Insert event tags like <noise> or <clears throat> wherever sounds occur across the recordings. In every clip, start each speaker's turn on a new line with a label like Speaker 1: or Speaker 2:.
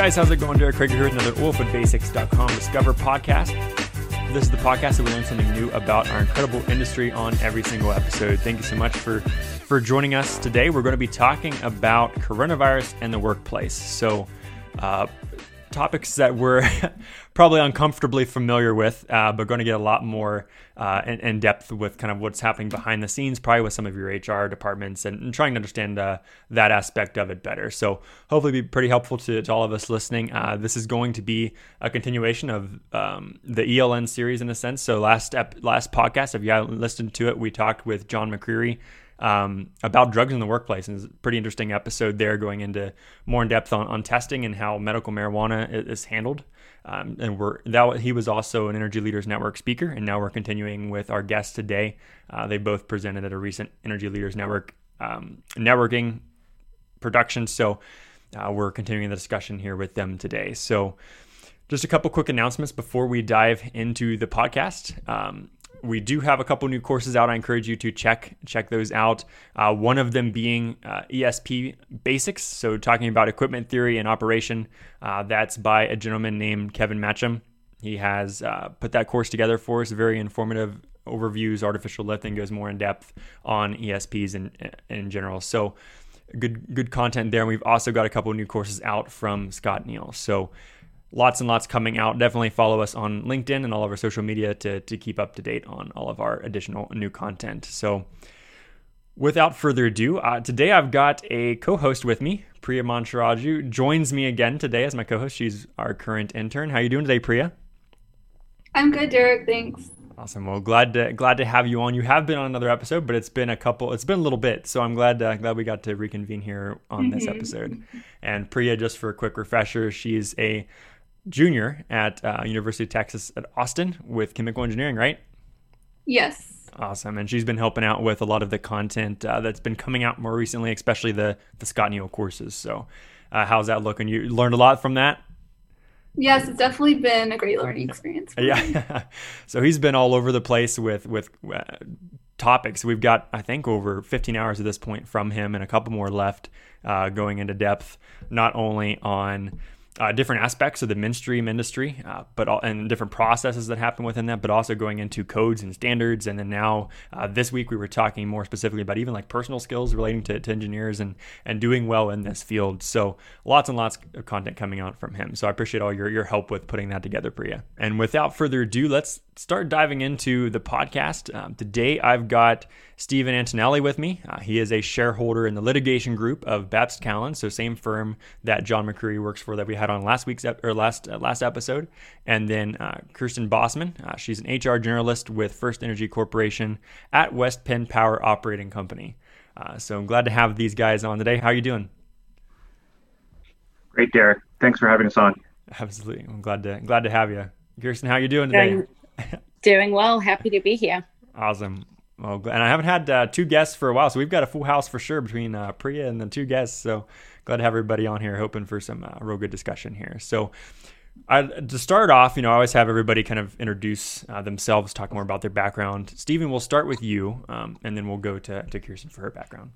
Speaker 1: guys, how's it going? Derek Craig here with another oilfieldsbasics.com Discover podcast. This is the podcast that we learn something new about our incredible industry on every single episode. Thank you so much for for joining us today. We're going to be talking about coronavirus and the workplace. So, uh, topics that we're <laughs> probably uncomfortably familiar with, uh, but going to get a lot more uh, in, in, depth with kind of what's happening behind the scenes, probably with some of your HR departments and, and trying to understand uh, that aspect of it better. So hopefully be pretty helpful to, to all of us listening. Uh, this is going to be a continuation of um, the ELN series in a sense. So last ep- last podcast, if you haven't listened to it, we talked with John McCreary um, about drugs in the workplace. And it's a pretty interesting episode there, going into more in depth on, on testing and how medical marijuana is, is handled. Um, and we're that he was also an Energy Leaders Network speaker, and now we're continuing with our guest today. Uh, they both presented at a recent Energy Leaders Network um, networking production, so uh, we're continuing the discussion here with them today. So, just a couple quick announcements before we dive into the podcast. Um, we do have a couple new courses out. I encourage you to check check those out. Uh, one of them being uh, ESP Basics, so talking about equipment theory and operation. Uh, that's by a gentleman named Kevin Matcham. He has uh, put that course together for us. Very informative overviews, artificial lifting goes more in depth on ESPs in in general. So good good content there. And we've also got a couple new courses out from Scott Neal. So lots and lots coming out. Definitely follow us on LinkedIn and all of our social media to, to keep up to date on all of our additional new content. So, without further ado, uh, today I've got a co host with me. Priya Mancharaju joins me again today as my co host. She's our current intern. How are you doing today, Priya?
Speaker 2: I'm good, Derek. Thanks.
Speaker 1: Awesome. Well, glad to glad to have you on. You have been on another episode, but it's been a couple. It's been a little bit, so I'm glad uh, glad we got to reconvene here on mm-hmm. this episode. And Priya, just for a quick refresher, she's a junior at uh, University of Texas at Austin with chemical engineering, right?
Speaker 2: Yes.
Speaker 1: Awesome, and she's been helping out with a lot of the content uh, that's been coming out more recently, especially the the Scott Neal courses. So, uh, how's that looking? You learned a lot from that.
Speaker 2: Yes, it's definitely been a great learning experience. <laughs>
Speaker 1: yeah, <laughs> so he's been all over the place with with uh, topics. We've got I think over 15 hours at this point from him, and a couple more left, uh, going into depth not only on uh, different aspects of the midstream industry, uh, but all, and different processes that happen within that, but also going into codes and standards. And then now uh, this week we were talking more specifically about even like personal skills relating to, to engineers and and doing well in this field. So lots and lots of content coming out from him. So I appreciate all your your help with putting that together, Priya. And without further ado, let's start diving into the podcast. Um, today I've got Stephen Antonelli with me. Uh, he is a shareholder in the litigation group of Babst Calland, so same firm that John McCreary works for that we had on last week's ep- or last uh, last episode. And then uh, Kirsten Bossman, uh, she's an HR generalist with First Energy Corporation at West Penn Power Operating Company. Uh, so I'm glad to have these guys on today. How are you doing?
Speaker 3: Great, Derek. Thanks for having us on.
Speaker 1: Absolutely, I'm glad to glad to have you, Kirsten. How are you doing today?
Speaker 4: Doing, doing well. Happy to be here. <laughs>
Speaker 1: Awesome. Well, and I haven't had uh, two guests for a while, so we've got a full house for sure between uh, Priya and the two guests. So glad to have everybody on here, hoping for some uh, real good discussion here. So, I, to start off, you know, I always have everybody kind of introduce uh, themselves, talk more about their background. Stephen, we'll start with you, um, and then we'll go to, to Kirsten for her background.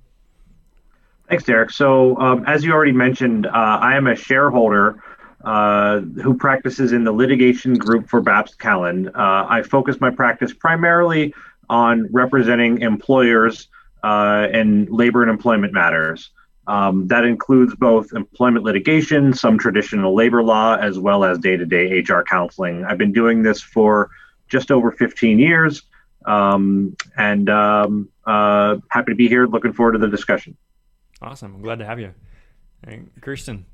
Speaker 3: Thanks, Derek. So, um, as you already mentioned, uh, I am a shareholder uh, who practices in the litigation group for Babst Calland. Uh, I focus my practice primarily on representing employers uh, in labor and employment matters. Um, that includes both employment litigation, some traditional labor law, as well as day to day HR counseling. I've been doing this for just over 15 years um, and um, uh, happy to be here. Looking forward to the discussion.
Speaker 1: Awesome. I'm glad to have you. Kirsten.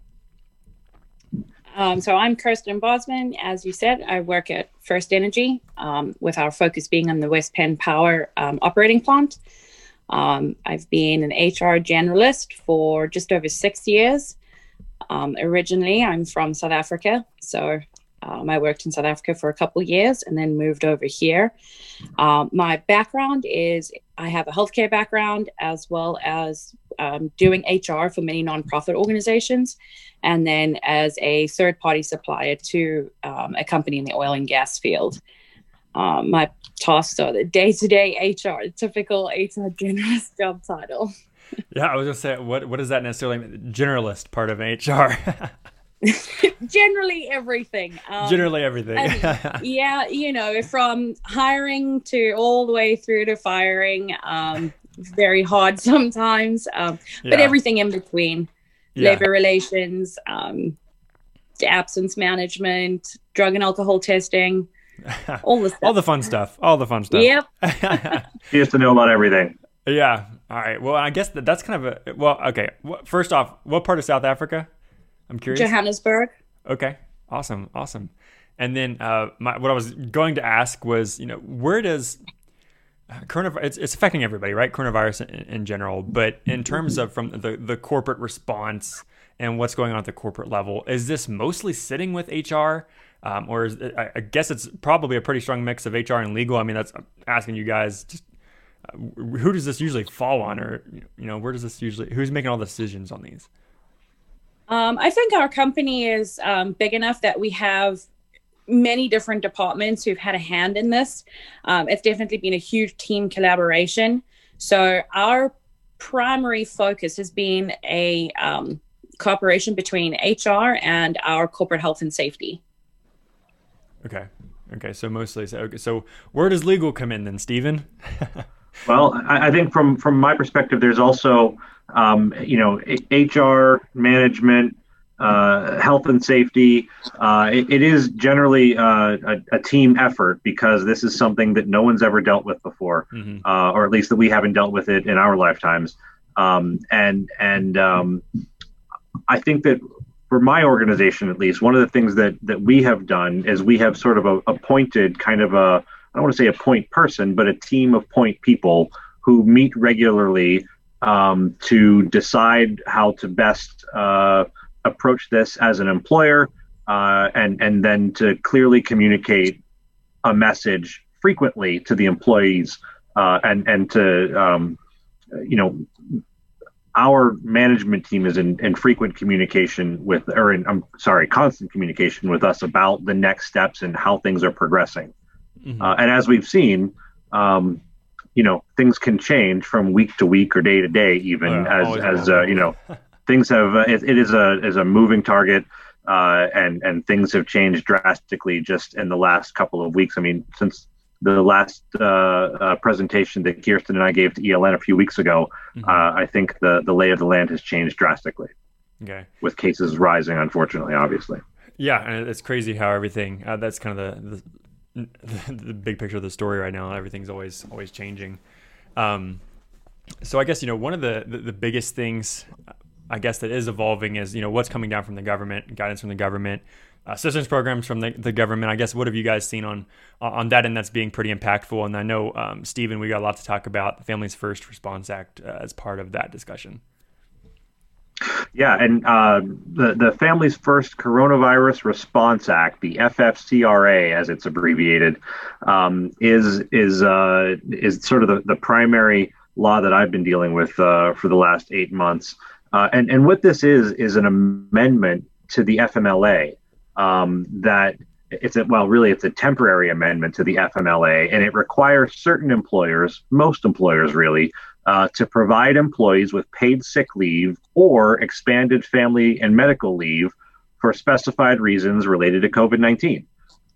Speaker 4: Um, so I'm Kirsten Bosman. As you said, I work at First Energy um, with our focus being on the West Penn Power um, operating plant. Um, I've been an HR generalist for just over six years. Um, originally, I'm from South Africa, so um, I worked in South Africa for a couple years and then moved over here. my background is I have a healthcare background as well as doing HR for many nonprofit organizations and then as a third party supplier to um, a company in the oil and gas field. Um, my tasks are the day to day HR, typical HR generalist <laughs> job title.
Speaker 1: yeah, I was gonna say, what what does that necessarily mean? Generalist part of HR. <laughs> <laughs>
Speaker 4: generally everything.
Speaker 1: Um, generally everything.
Speaker 4: and, <laughs> yeah, you know, from hiring to all the way through to firing. Um, very hard <laughs> sometimes, um, yeah. but everything in between. Yeah. Labor relations, um, absence management, drug and alcohol testing, all the stuff.
Speaker 1: all the fun stuff. All the fun stuff.
Speaker 4: Yep.
Speaker 3: he has to know about everything.
Speaker 1: Yeah. All right. Well, I guess that, that's kind of a well. Okay. First off, what part of South Africa? I'm curious.
Speaker 4: Johannesburg.
Speaker 1: Okay. Awesome. Awesome. And then uh, my, what I was going to ask was, you know, where does uh, coronavirus? It's, it's affecting everybody, right? Coronavirus in, in, general, but in terms of from the the corporate response and what's going on at the corporate level, is this mostly sitting with HR? Um, or is it, I, I guess it's probably a pretty strong mix of HR and legal. I mean, that's I'm asking you guys just uh, who does this usually fall on, or you know, where does this usually who's making all the decisions on these?
Speaker 4: Um, I think our company is um, big enough that we have many different departments who've had a hand in this. Um, it's definitely been a huge team collaboration. So our primary focus has been a um, cooperation between HR and our corporate health and safety.
Speaker 1: Okay. Okay. So mostly, so, okay, so where does legal come in then, Stephen? <laughs>
Speaker 3: well, I, I, think from from my perspective, there's also um, you know HR management. Uh, health and safety. Uh, it, it is generally uh, a, a, team effort because this is something that no one's ever dealt with before, mm-hmm. Uh, or at least that we haven't dealt with it in our lifetimes. Um, and and um, I think that for my organization at least, one of the things that that we have done is we have sort of a, appointed kind of a I don't want to say a point person, but a team of point people who meet regularly um, to decide how to best uh, approach this as an employer, uh, and and then to clearly communicate a message frequently to the employees, uh, and and to um, you know our management team is in, in frequent communication with, or in, I'm sorry, constant communication with us about the next steps and how things are progressing. Mm-hmm. Uh, and as we've seen, um, you know, things can change from week to week or day to day, even as as uh, you know, <laughs> things have. Uh, it, it is a is a moving target, uh, and and things have changed drastically just in the last couple of weeks. I mean, since the last uh, uh, presentation that Kirsten and I gave to ELN a few weeks ago, mm-hmm. uh, I think the the lay of the land has changed drastically.
Speaker 1: Okay.
Speaker 3: With cases rising, unfortunately, obviously.
Speaker 1: Yeah, and it's crazy how everything. Uh, that's kind of the, the, <laughs> the big picture of the story right now. Everything's always always changing. Um, so I guess you know one of the, the the biggest things I guess that is evolving is you know what's coming down from the government, guidance from the government assistance programs from the, the government. I guess what have you guys seen on on that end that's being pretty impactful? And I know um, Stephen, we got a lot to talk about the Families First Response Act uh, as part of that discussion.
Speaker 3: Yeah, and uh, the the Families First Coronavirus Response Act, the FFCRA, as it's abbreviated, um, is is uh, is sort of the, the primary law that I've been dealing with uh, for the last eight months. Uh, and and what this is is an amendment to the FMLA, um, that it's a well really it's a temporary amendment to the FMLA and it requires certain employers most employers really uh, to provide employees with paid sick leave or expanded family and medical leave for specified reasons related to COVID-19.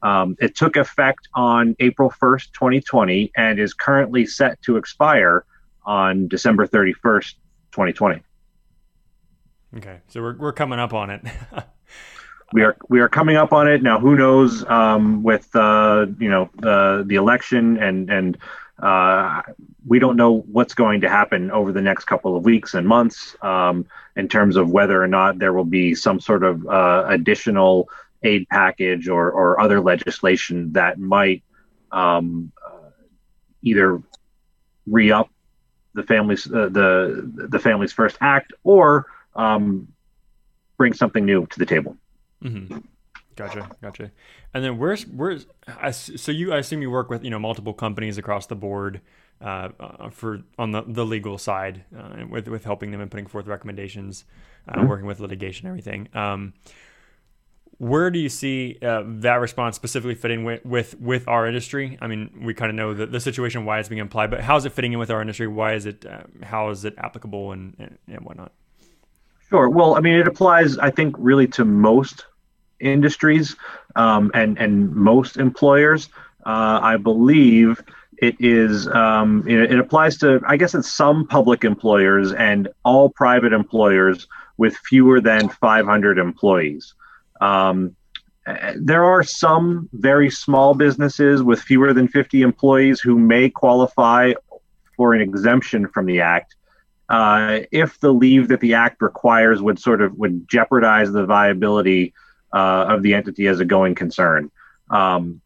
Speaker 3: Um, it took effect on April 1st, 2020 and is currently set to expire on December 31st, 2020.
Speaker 1: Okay, so we're, we're coming up on it. <laughs>
Speaker 3: we are we are coming up on it now. Who knows um, with uh, you know the the election and and uh, we don't know what's going to happen over the next couple of weeks and months um, in terms of whether or not there will be some sort of uh, additional aid package or or other legislation that might um, uh, either re up the families uh, the the families first act or um, bring something new to the table.
Speaker 1: Mm-hmm. Gotcha, gotcha. And then where's where's I, so you I assume you work with you know multiple companies across the board uh, uh, for on the, the legal side uh, with with helping them and putting forth recommendations, uh, mm-hmm. working with litigation, everything. Um, where do you see uh, that response specifically fitting with, with, with our industry? I mean, we kind of know the, the situation, why it's being applied, but how is it fitting in with our industry? Why is it, uh, how is it applicable and, and, and whatnot?
Speaker 3: Sure. Well, I mean, it applies, I think, really to most industries um, and and most employers. Uh, I believe it is um, it, it, applies to I guess it's some public employers and all private employers with fewer than 500 employees. Um, there are some very small businesses with fewer than 50 employees who may qualify for an exemption from the act uh, if the leave that the act requires would sort of would jeopardize the viability uh, of the entity as a going concern. Um,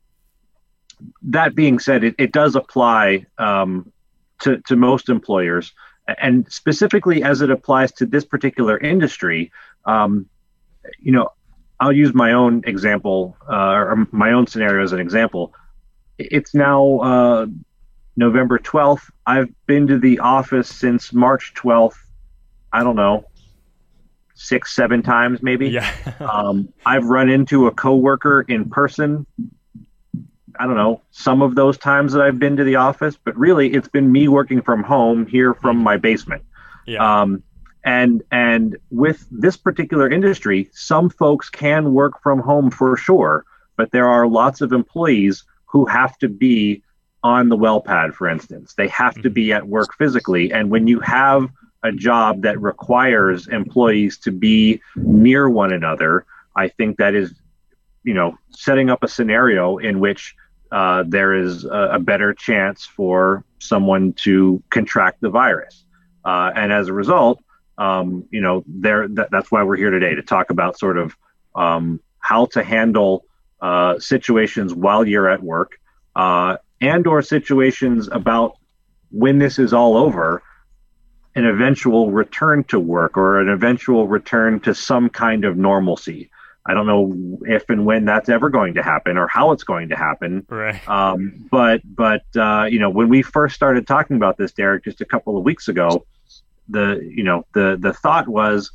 Speaker 3: that being said, it, it does apply um, to, to most employers, and specifically as it applies to this particular industry. Um, you know, I'll use my own example uh, or my own scenario as an example. It's now uh, November 12th. I've been to the office since March 12th. I don't know, six, seven times maybe.
Speaker 1: Yeah. <laughs>
Speaker 3: um, I've run into a coworker in person. I don't know, some of those times that I've been to the office, but really it's been me working from home here from my basement.
Speaker 1: Yeah.
Speaker 3: Um, and and with this particular industry, some folks can work from home for sure, but there are lots of employees who have to be on the well pad, for instance. They have to be at work physically. And when you have a job that requires employees to be near one another, I think that is, you know, setting up a scenario in which uh, there is a, a, better chance for someone to contract the virus. Uh, and as a result, um, you know, there that, that's why we're here today to talk about sort of um, how to handle uh, situations while you're at work uh, and or situations about when this is all over an eventual return to work or an eventual return to some kind of normalcy. I don't know if and when that's ever going to happen or how it's going to happen.
Speaker 1: Right.
Speaker 3: Um, but but uh, you know when we first started talking about this derek just a couple of weeks ago the you know the the thought was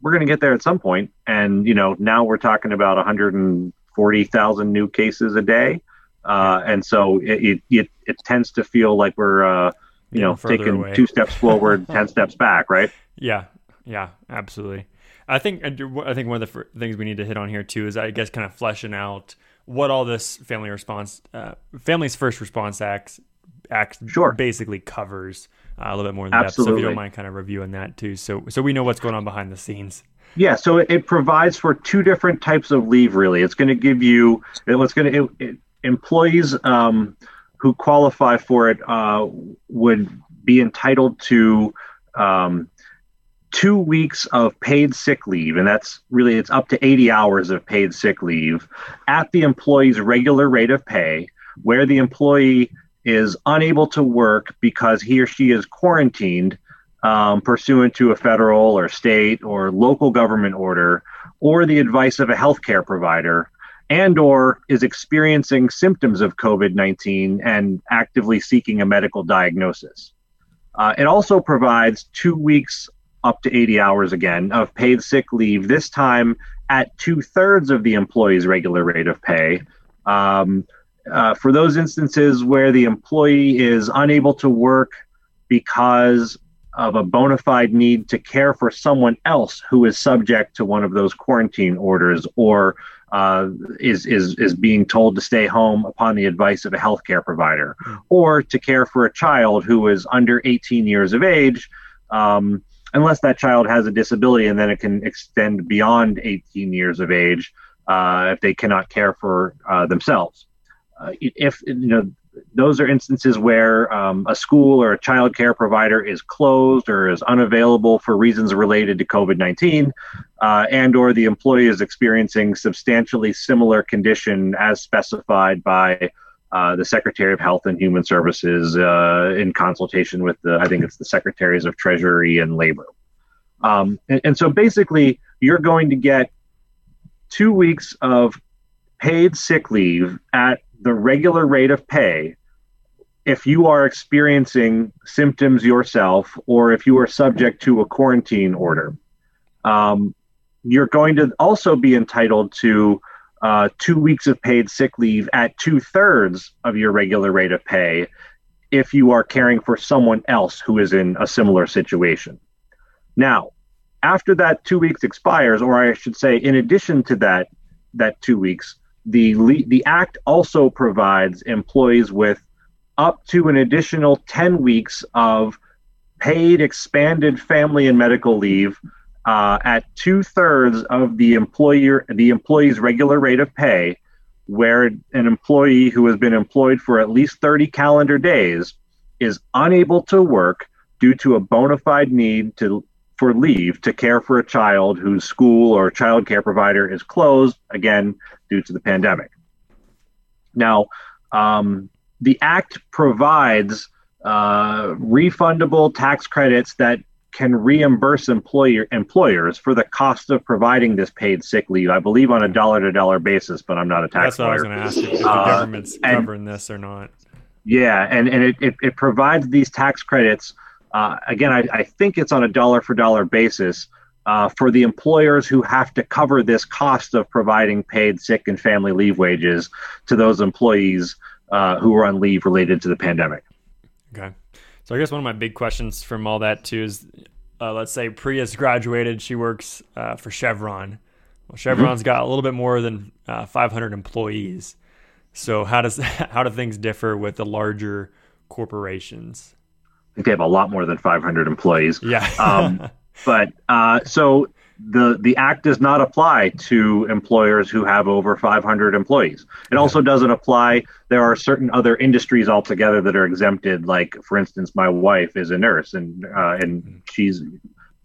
Speaker 3: we're going to get there at some point and you know now we're talking about 140,000 new cases a day. Uh, and so it, it, it tends to feel like we're uh, you know taking away. two steps forward, <laughs> ten steps back, right?
Speaker 1: Yeah, yeah, absolutely. I think I think one of the things we need to hit on here too is I guess kind of fleshing out what all this family response, uh, families first response acts act
Speaker 3: sure.
Speaker 1: basically covers uh, a little bit more in depth. So if you don't mind kind of reviewing that too, so so we know what's going on behind the scenes.
Speaker 3: Yeah, so it, it provides for two different types of leave. Really, it's going to give you it's going to it, it, employees um, who qualify for it uh, would be entitled to um, two weeks of paid sick leave, and that's really it's up to 80 hours of paid sick leave at the employee's regular rate of pay, where the employee is unable to work because he or she is quarantined um, pursuant to a federal or state or local government order or the advice of a healthcare provider and or is experiencing symptoms of covid-19 and actively seeking a medical diagnosis. Uh, it also provides two weeks up to 80 hours again of paid sick leave this time at two-thirds of the employee's regular rate of pay. Um, uh, for those instances where the employee is unable to work because of a bona fide need to care for someone else who is subject to one of those quarantine orders or uh, is is is being told to stay home upon the advice of a healthcare provider, or to care for a child who is under 18 years of age, um, unless that child has a disability, and then it can extend beyond 18 years of age uh, if they cannot care for uh, themselves. Uh, if you know those are instances where um, a school or a child care provider is closed or is unavailable for reasons related to COVID-19, uh, and or the employee is experiencing substantially similar condition as specified by uh, the Secretary of Health and Human Services uh, in consultation with the, I think it's the Secretaries of Treasury and Labor. Um, and, and so basically, you're going to get two weeks of paid sick leave at the regular rate of pay if you are experiencing symptoms yourself or if you are subject to a quarantine order. Um, you're going to also be entitled to uh, two weeks of paid sick leave at two thirds of your regular rate of pay if you are caring for someone else who is in a similar situation. Now, after that two weeks expires, or I should say, in addition to that that two weeks, the the act also provides employees with up to an additional 10 weeks of paid expanded family and medical leave uh, at two thirds of the employer the employee's regular rate of pay, where an employee who has been employed for at least 30 calendar days is unable to work due to a bona fide need to for leave to care for a child whose school or child care provider is closed again due to the pandemic. Now, um, the act provides uh, refundable tax credits that can reimburse employer employers for the cost of providing this paid sick leave. I believe on a dollar to dollar basis, but I'm not a tax
Speaker 1: That's what
Speaker 3: lawyer.
Speaker 1: I was going to ask you if the
Speaker 3: Uh,
Speaker 1: government's
Speaker 3: and-
Speaker 1: covering this or not.
Speaker 3: Yeah, and, and it, it, it provides these tax credits. Uh, again, I, I think it's on a dollar for dollar basis uh, for the employers who have to cover this cost of providing paid sick and family leave wages to those employees uh, who are on leave related to the pandemic.
Speaker 1: Okay. So I guess one of my big questions from all that too is, uh, let's say Priya's graduated, she works uh, for Chevron. Well, Chevron's got a little bit more than uh, 500 employees. So how does <laughs> how do things differ with the larger corporations?
Speaker 3: I think they have a lot more than 500 employees.
Speaker 1: Yeah.
Speaker 3: Um, <laughs> But uh, so the the act does not apply to employers who have over 500 employees. It also doesn't apply. There are certain other industries altogether that are exempted. Like, for instance, my wife is a nurse, and uh, and she's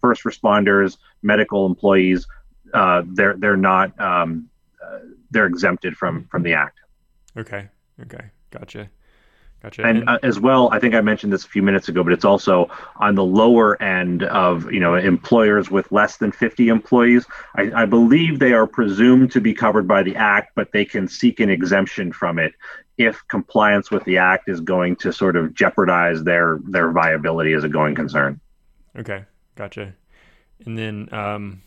Speaker 3: first responders, medical employees. Uh, they're they're not um, uh, they're exempted from from the act.
Speaker 1: okay. Okay. Gotcha. Gotcha.
Speaker 3: and uh, as well i think i mentioned this a few minutes ago but it's also on the lower end of you know employers with less than 50 employees I, I believe they are presumed to be covered by the act but they can seek an exemption from it if compliance with the act is going to sort of jeopardize their their viability as a going concern
Speaker 1: Okay, gotcha. And then um,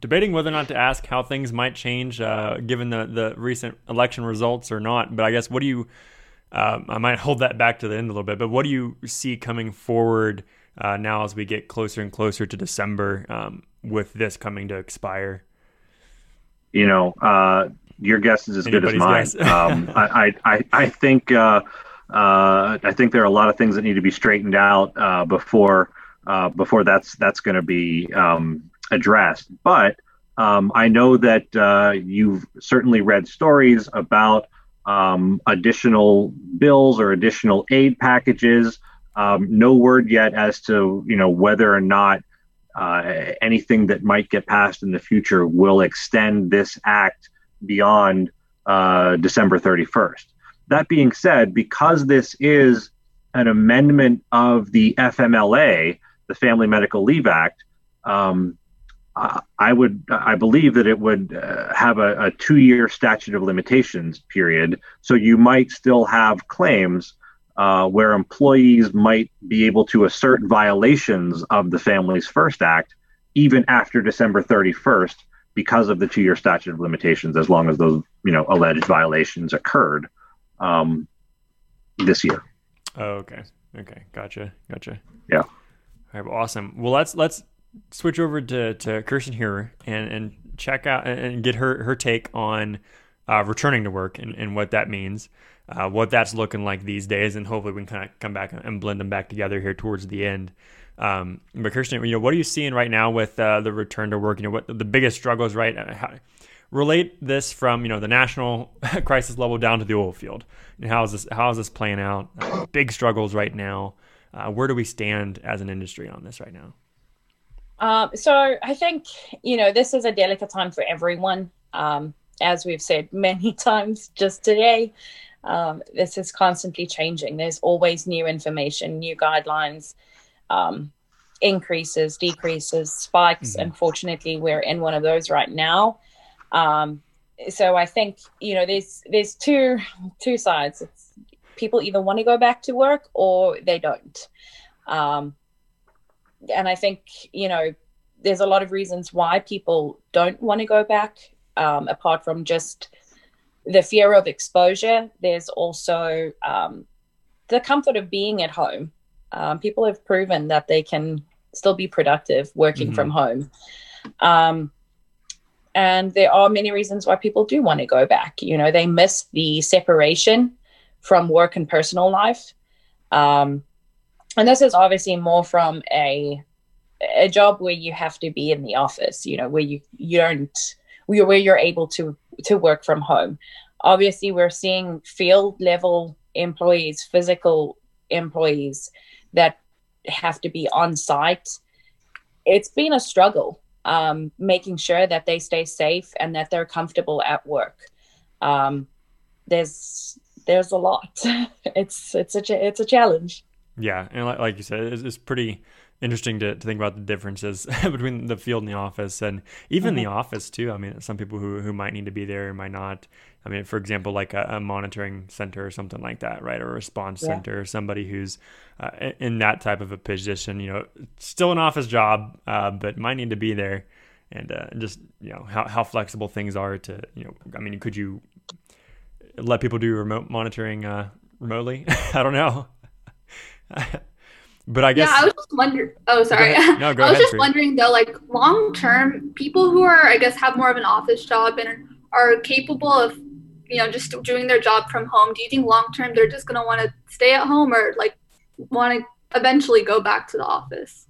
Speaker 1: debating whether or not to ask how things might change uh, given the, the recent election results or not. But I guess what do you? Um, I might hold that back to the end a little bit. But what do you see coming forward uh, now as we get closer and closer to December um, with this coming to expire?
Speaker 3: you know, uh, your guess is as good as mine. <laughs> Um, I, I, I, I think, uh, uh, I think there are a lot of things that need to be straightened out uh, before, uh, before that's that's going to be um, addressed. But um, I know that uh, you've certainly read stories about um, additional bills or additional aid packages. Um, no word yet as to you know whether or not uh, anything that might get passed in the future will extend this act beyond uh, December 31st. That being said, because this is an amendment of the FMLA, the Family Medical Leave Act, um, I would, I believe that it would uh, have a, a two-year statute of limitations period. So you might still have claims uh, where employees might be able to assert violations of the Families First Act even after December 31st because of the two-year statute of limitations, as long as those you know alleged violations occurred um, this year.
Speaker 1: Oh, okay. Okay. Gotcha. Gotcha.
Speaker 3: Yeah.
Speaker 1: All right. Well, awesome. Well, let's let's switch over to to Kirsten here and and check out and get her her take on uh, returning to work and, and what that means, uh, what that's looking like these days, and hopefully we can kind of come back and blend them back together here towards the end. Um, but Kirsten, you know, what are you seeing right now with uh, the return to work? You know, what the biggest struggles, right? Uh, How, relate this from you know the national <laughs> crisis level down to the oil field. And how is this how is this playing out? Uh, big struggles right now. Uh, where do we stand as an industry on this right now?
Speaker 4: Um, so I think you know this is a delicate time for everyone. Um, as we've said many <laughs> times just today, um, this is constantly changing. There's always new information, new guidelines, um, increases, decreases, spikes.
Speaker 1: Mhm.
Speaker 4: Unfortunately, we're in one of those right now. Um, so I think you know there's there's two two sides. It's people either want to go back to work or they don't. And I think you know there's a lot of reasons why people don't want to go back. Um, apart from just the fear of exposure, there's also um, the comfort of being at home. Um, people have proven that they can still be productive working mm-hmm. from home. Um, and there are many reasons why people do want to go back. You know, they miss the separation from work and personal life. Um, and this is obviously more from a a job where you have to be in the office, you know, where you you don't where you're able to to work from home. Obviously, we're seeing field level employees, physical employees that have to be on site. It's been a struggle um, making sure that they stay safe and that they're comfortable at work. Um, there's there's a lot. <laughs> it's it's a it's a challenge.
Speaker 1: Yeah, and like, like you said, it's, it's pretty interesting to, to think about the differences <laughs> between the field and the office and even mm-hmm. the office too. I mean some people who, who might need to be there might not. I mean for example like a, a monitoring center or something like that right or a response yeah. center somebody who's uh, in that type of a position you know still an office job uh, but might need to be there. And uh, just you know how, how flexible things are to you know i mean could you let people do remote monitoring uh, remotely? <laughs> I don't know but I guess
Speaker 2: yeah, I was just wondering. Oh, sorry.
Speaker 1: Go no, go <laughs>
Speaker 2: I was
Speaker 1: ahead,
Speaker 2: just wondering though, like long term, people who are, I guess, have more of an office job and are capable of, you know, just doing their job from home. Do you think long term they're just gonna want to stay at home or like want to eventually go back to the office?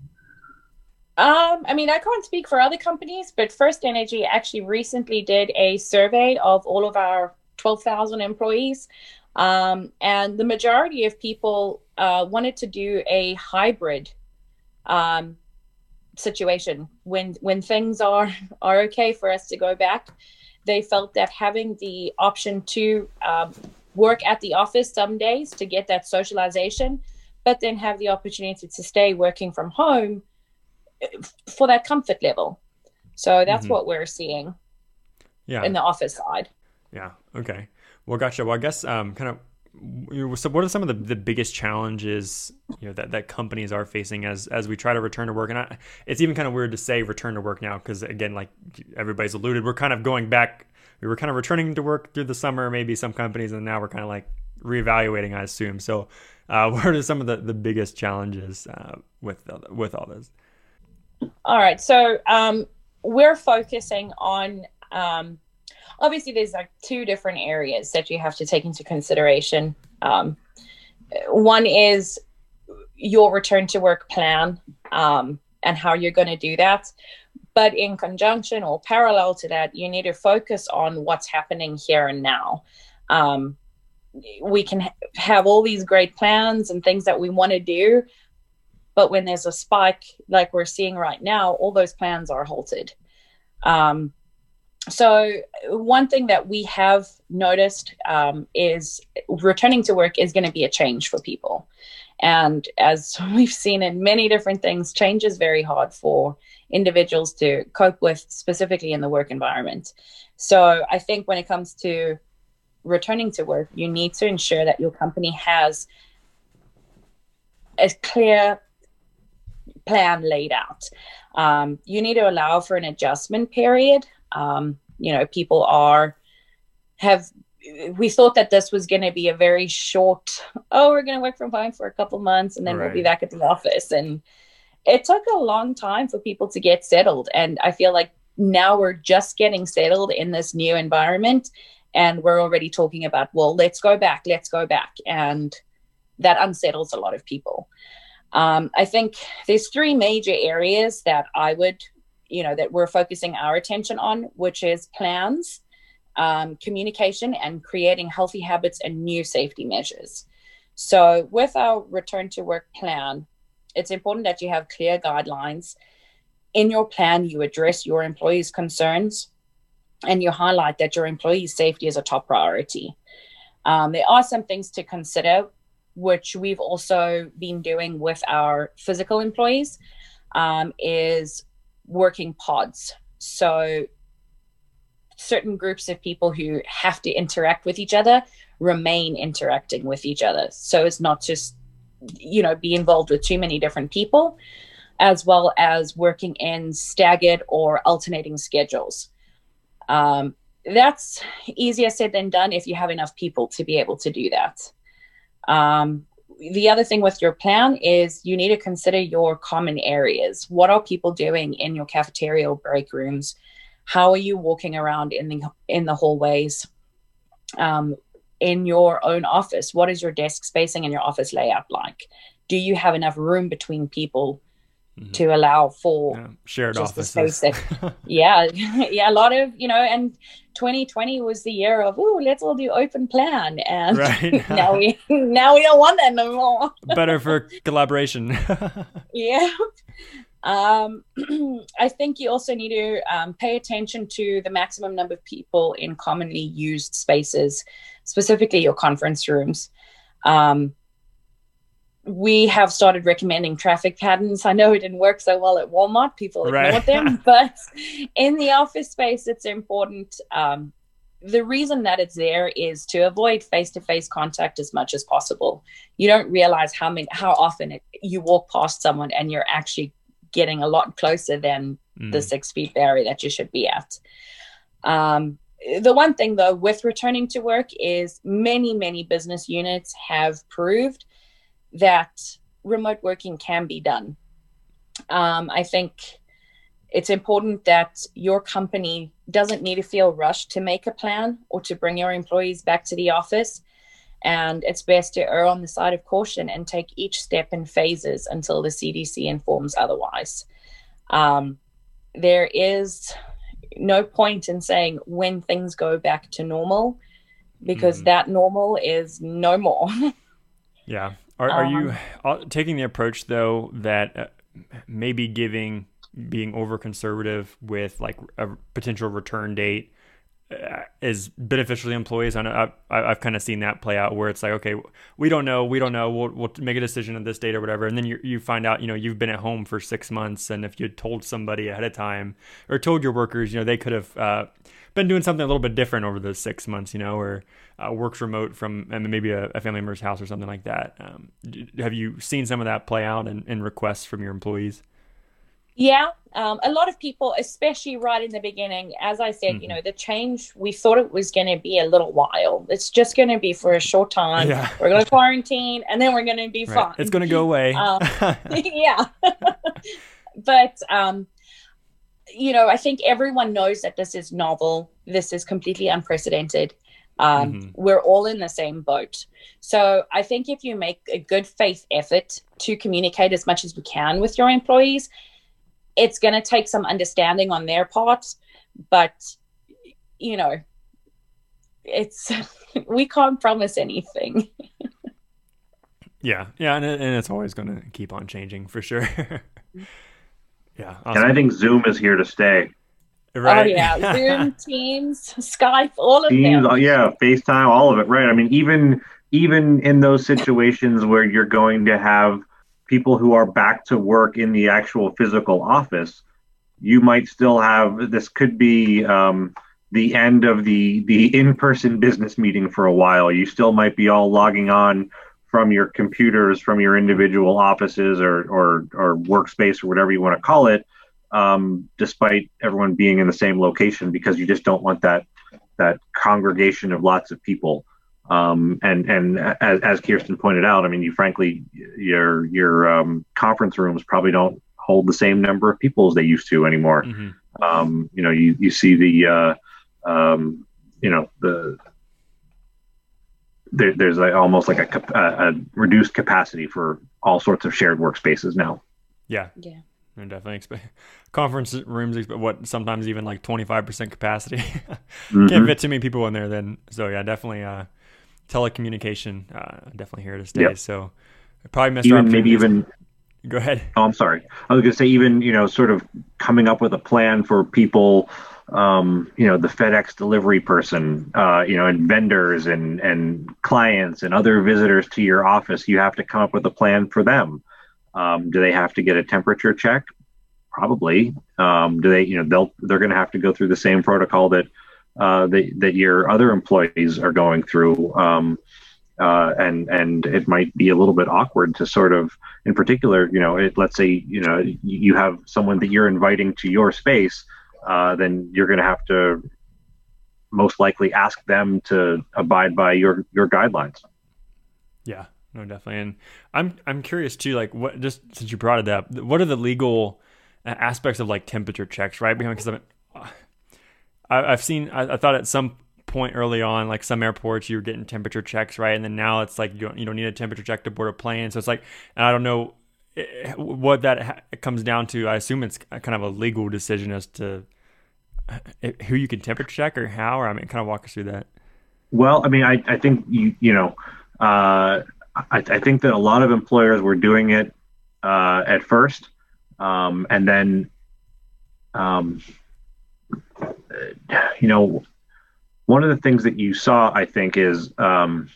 Speaker 4: Um, I mean, I can't speak for other companies, but First Energy actually recently did a survey of all of our 12,000 employees. Um, and the majority of people uh, wanted to do a hybrid um, situation when when things are <laughs> are okay for us to go back. They felt that having the option to um, work at the office some days to get that socialization, but then have the opportunity to stay working from home uh, for that comfort level. So that's mm-hmm. what we're seeing.
Speaker 1: Yeah.
Speaker 4: In the office side.
Speaker 1: Yeah. Okay. Well, gotcha. Well, I guess um, kind of so what are some of the, the biggest challenges you know that, that companies are facing as as we try to return to work? And I, it's even kind of weird to say return to work now because again like everybody's alluded we're kind of going back we were kind of returning to work through the summer maybe some companies and now we're kind of like reevaluating i assume. So uh, <laughs> what are some of the, the biggest challenges uh, with with all this?
Speaker 4: All right. So um, we're focusing on um, obviously there's like two different areas that you have to take into consideration. Um, one is your return to work plan um, and how you're going to do that. But in conjunction or parallel to that, you need to focus on what's happening here and now. Um, we can ha- have all these great plans and things that we want to do, but when there's a spike like we're seeing right now, all those plans are halted. Um, so one thing that we have noticed um, is returning to work is going to be a change for people. And as <laughs> we've seen in many different things change is very hard for individuals to cope with specifically in the work environment. So i think when it comes to returning to work you need to ensure that your company has a clear plan laid out. Um, you need to allow for an adjustment period um, you know, people are have we thought that this was going to be a very short oh we're going to work from home for a couple months and then right. we'll be back at the office. And it took a long time for people to get settled. And i feel like now we're just getting settled in this new environment and we're already talking about well let's go back let's go back. And that unsettles a lot of people. Um, i think there's three major areas that i would you know that we're focusing our attention on which is plans um, communication and creating healthy habits and new safety measures. So with our return to work plan it's important that you have clear guidelines. In your plan you address your employees concerns and you highlight that your employees safety is a top priority. Um, there are some things to consider which we've also been doing with our physical employees um, is working pods. So certain groups of people who have to interact with each other remain interacting with each other. So it's not just, you know, be involved with too many different people, as well as working in staggered or alternating schedules. Um, that's easier said than done if you have enough people to be able to do that. Um, the other thing with your plan is you need to consider your common areas. What are people doing in your cafeteria or break rooms? How are you walking around in the in the hallways? Um, in your own office, what is your desk spacing and your office layout like? Do you have enough room between people mm-hmm. to allow for
Speaker 1: yeah, shared offices? <laughs>
Speaker 4: yeah, <laughs> yeah, a lot of you know, and 2020 was the year of oh, let's all do open plan, and right. <laughs> now we now we don't want that no more.
Speaker 1: Better for collaboration.
Speaker 4: yeah. Um, <clears throat> I think you also need to um, pay attention to the maximum number of people in commonly used spaces, specifically your conference rooms. Um, we have started recommending traffic patterns. I know it didn't work so well at Walmart; people ignored right. them. <laughs> but in the office space, it's important. Um, the reason that it's there is to avoid face-to-face contact as much as possible. You don't realize how many, how often it, you walk past someone and you're actually getting a lot closer than mm. the six feet barrier that you should be at. Um, the one thing though with returning to work is many many business units have proved that remote working can be done. Um, I think it's important that your company doesn't need to feel rushed to make a plan or to bring your employees back to the office. And it's best to err on the side of caution and take each step in phases until the CDC informs otherwise. Um, there is no point in saying when things go back to normal because mm. that normal is no more. <laughs>
Speaker 1: yeah. Are, are um, you uh, taking the approach though that uh, maybe giving being over conservative with like a potential return date uh, is beneficial to employees? I know I've, I've kind of seen that play out where it's like, okay, we don't know, we don't know, we'll, we'll make a decision on this date or whatever, and then you you find out, you know, you've been at home for six months, and if you told somebody ahead of time or told your workers, you know, they could have uh, been doing something a little bit different over those six months, you know, or uh, works remote from and maybe a, a, family member's house or something like that. Um, have you seen some of that play out in, in requests from your employees?
Speaker 4: Yeah, um, a lot of people, especially right in the beginning, as I said, mm-hmm. you know, the change, we thought it was going to be a little while. It's just going to be for a short time. Yeah. We're going to quarantine and then we're going to be right. fine.
Speaker 1: It's going to go away.
Speaker 4: Um, <laughs> <laughs> yeah. <laughs> but, um, you know, I think everyone knows that this is novel. This is completely unprecedented. Um, mm-hmm. We're all in the same boat. So I think if you make a good faith effort to communicate as much as we can with your employees, it's going to take some understanding on their part. But, you know, it's, <laughs> we can't promise anything. <laughs>
Speaker 1: yeah. Yeah. And, and it's always going to keep on changing for sure. <laughs> yeah.
Speaker 3: Awesome. And I think Zoom is here to stay.
Speaker 4: Right. Oh yeah, <laughs> Zoom, Teams, Skype, all of Teams, them.
Speaker 3: Yeah, FaceTime, all of it. Right. I mean, even even in those situations where you're going to have people who are back to work in the actual physical office, you might still have this. Could be um, the end of the the in-person business meeting for a while. You still might be all logging on from your computers, from your individual offices or or, or workspace or whatever you want to call it um, despite everyone being in the same location, because you just don't want that that congregation of lots of people. Um, and and as, as Kirsten pointed out, I mean, you frankly your your um, conference rooms probably don't hold the same number of people as they used to anymore. Mm-hmm. Um, you know, you you see the uh, um, you know the there, there's like almost like a, a, a reduced capacity for all sorts of shared workspaces now.
Speaker 1: Yeah. Yeah. And definitely expect conference rooms, but what sometimes even like 25% capacity. <laughs> mm-hmm. Can't fit too many people in there then. So yeah, definitely uh, telecommunication, uh, definitely here to stay. Yep. So I probably missed
Speaker 3: even maybe even
Speaker 1: go ahead.
Speaker 3: Oh, I'm sorry. I was going to say even, you know, sort of coming up with a plan for people um, you know, the FedEx delivery person, uh, you know, and vendors and, and clients and other visitors to your office, you have to come up with a plan for them. Um, do they have to get a temperature check? Probably. Um, do they? You know, they'll they're going to have to go through the same protocol that uh, that that your other employees are going through. Um, uh, and and it might be a little bit awkward to sort of, in particular, you know, it, let's say you know you have someone that you're inviting to your space, uh, then you're going to have to most likely ask them to abide by your your guidelines.
Speaker 1: Yeah, no, definitely. And I'm I'm curious too. Like, what just since you brought it up, what are the legal aspects of like temperature checks, right? Because I, I've seen. I, I thought at some point early on, like some airports, you were getting temperature checks, right? And then now it's like you don't, you don't need a temperature check to board a plane. So it's like, I don't know what that ha- comes down to. I assume it's kind of a legal decision as to eh, who you can temperature check or how, or I mean, kind of walk us through that.
Speaker 3: Well, I mean, I, I think you, you know, uh, I, I think that a lot of employers were doing it uh, at first, um, and then, um, you know, one of the things that you saw, I think, is um,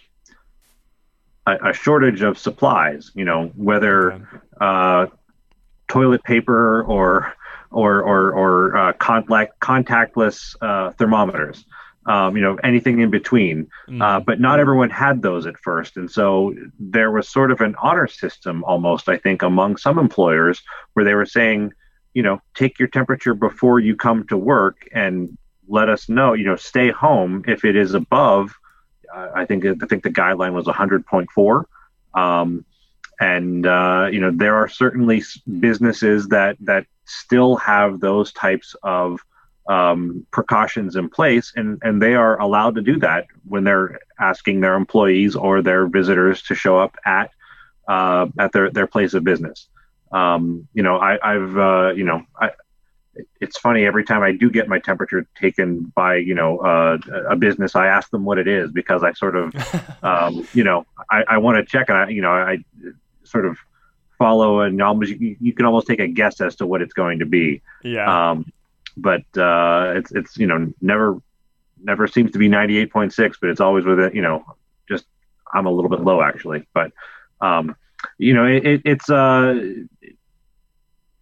Speaker 3: a, a, shortage of supplies. You know, whether uh, toilet paper or or or, or uh, contact, contactless uh, thermometers. Um, you know, anything in between. Mm. but not everyone had those at first, and so there was sort of an honor system almost. I think among some employers where they were saying, you know, take your temperature before you come to work and let us know. You know, stay home if it is above. I think I think the guideline was 100.4. Um, and uh, you know there are certainly businesses that that still have those types of um, precautions in place, and and they are allowed to do that when they're asking their employees or their visitors to show up at uh, at their their place of business. Um, you know, I, have uh, you know I, it's funny every time I do get my temperature taken by you know uh, a business, I ask them what it is because I sort of <laughs> um, you know I, I want to check and I you know I sort of follow and almost you, you, can almost take a guess as to what it's going to be.
Speaker 1: Yeah. Um,
Speaker 3: but uh, it's it's you know never never seems to be ninety eight point six, but it's always with it. You know, just I'm a little bit low actually, but um, you know it, it, it's a uh,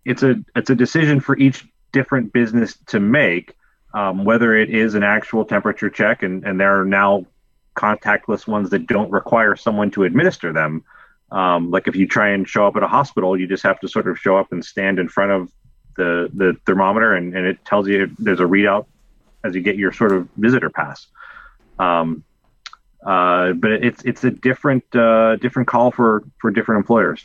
Speaker 3: it's a it's a decision for each different business to make, um, whether it is an actual temperature check, and, and there are now contactless ones that don't require someone to administer them. Um, like if you try and show up at a hospital, you just have to sort of show up and stand in front of the, the thermometer, and, and it tells you there's a readout as you get your sort of visitor pass. Um, uh, but it's it's a different uh, different call for for different employers.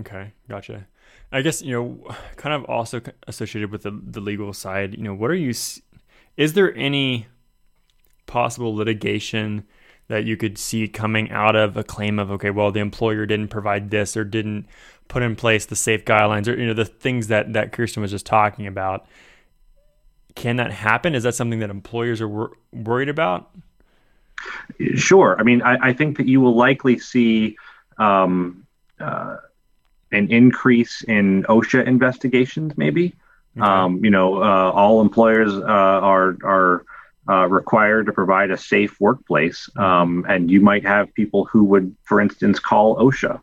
Speaker 1: Okay, gotcha. I guess you know, kind of also associated with the the legal side. You know, what are you? Is there any possible litigation that you could see coming out of a claim of okay, well, the employer didn't provide this or didn't put in place the safe guidelines or you know the things that that Kirsten was just talking about. Can that happen? Is that something that employers are wor- worried about?
Speaker 3: Sure. I mean, I, I, think that you will likely see um, uh, an increase in OSHA investigations, maybe. Okay. Um, you know, uh, all employers uh, are are uh, required to provide a safe workplace, um, and you might have people who would, for instance, call OSHA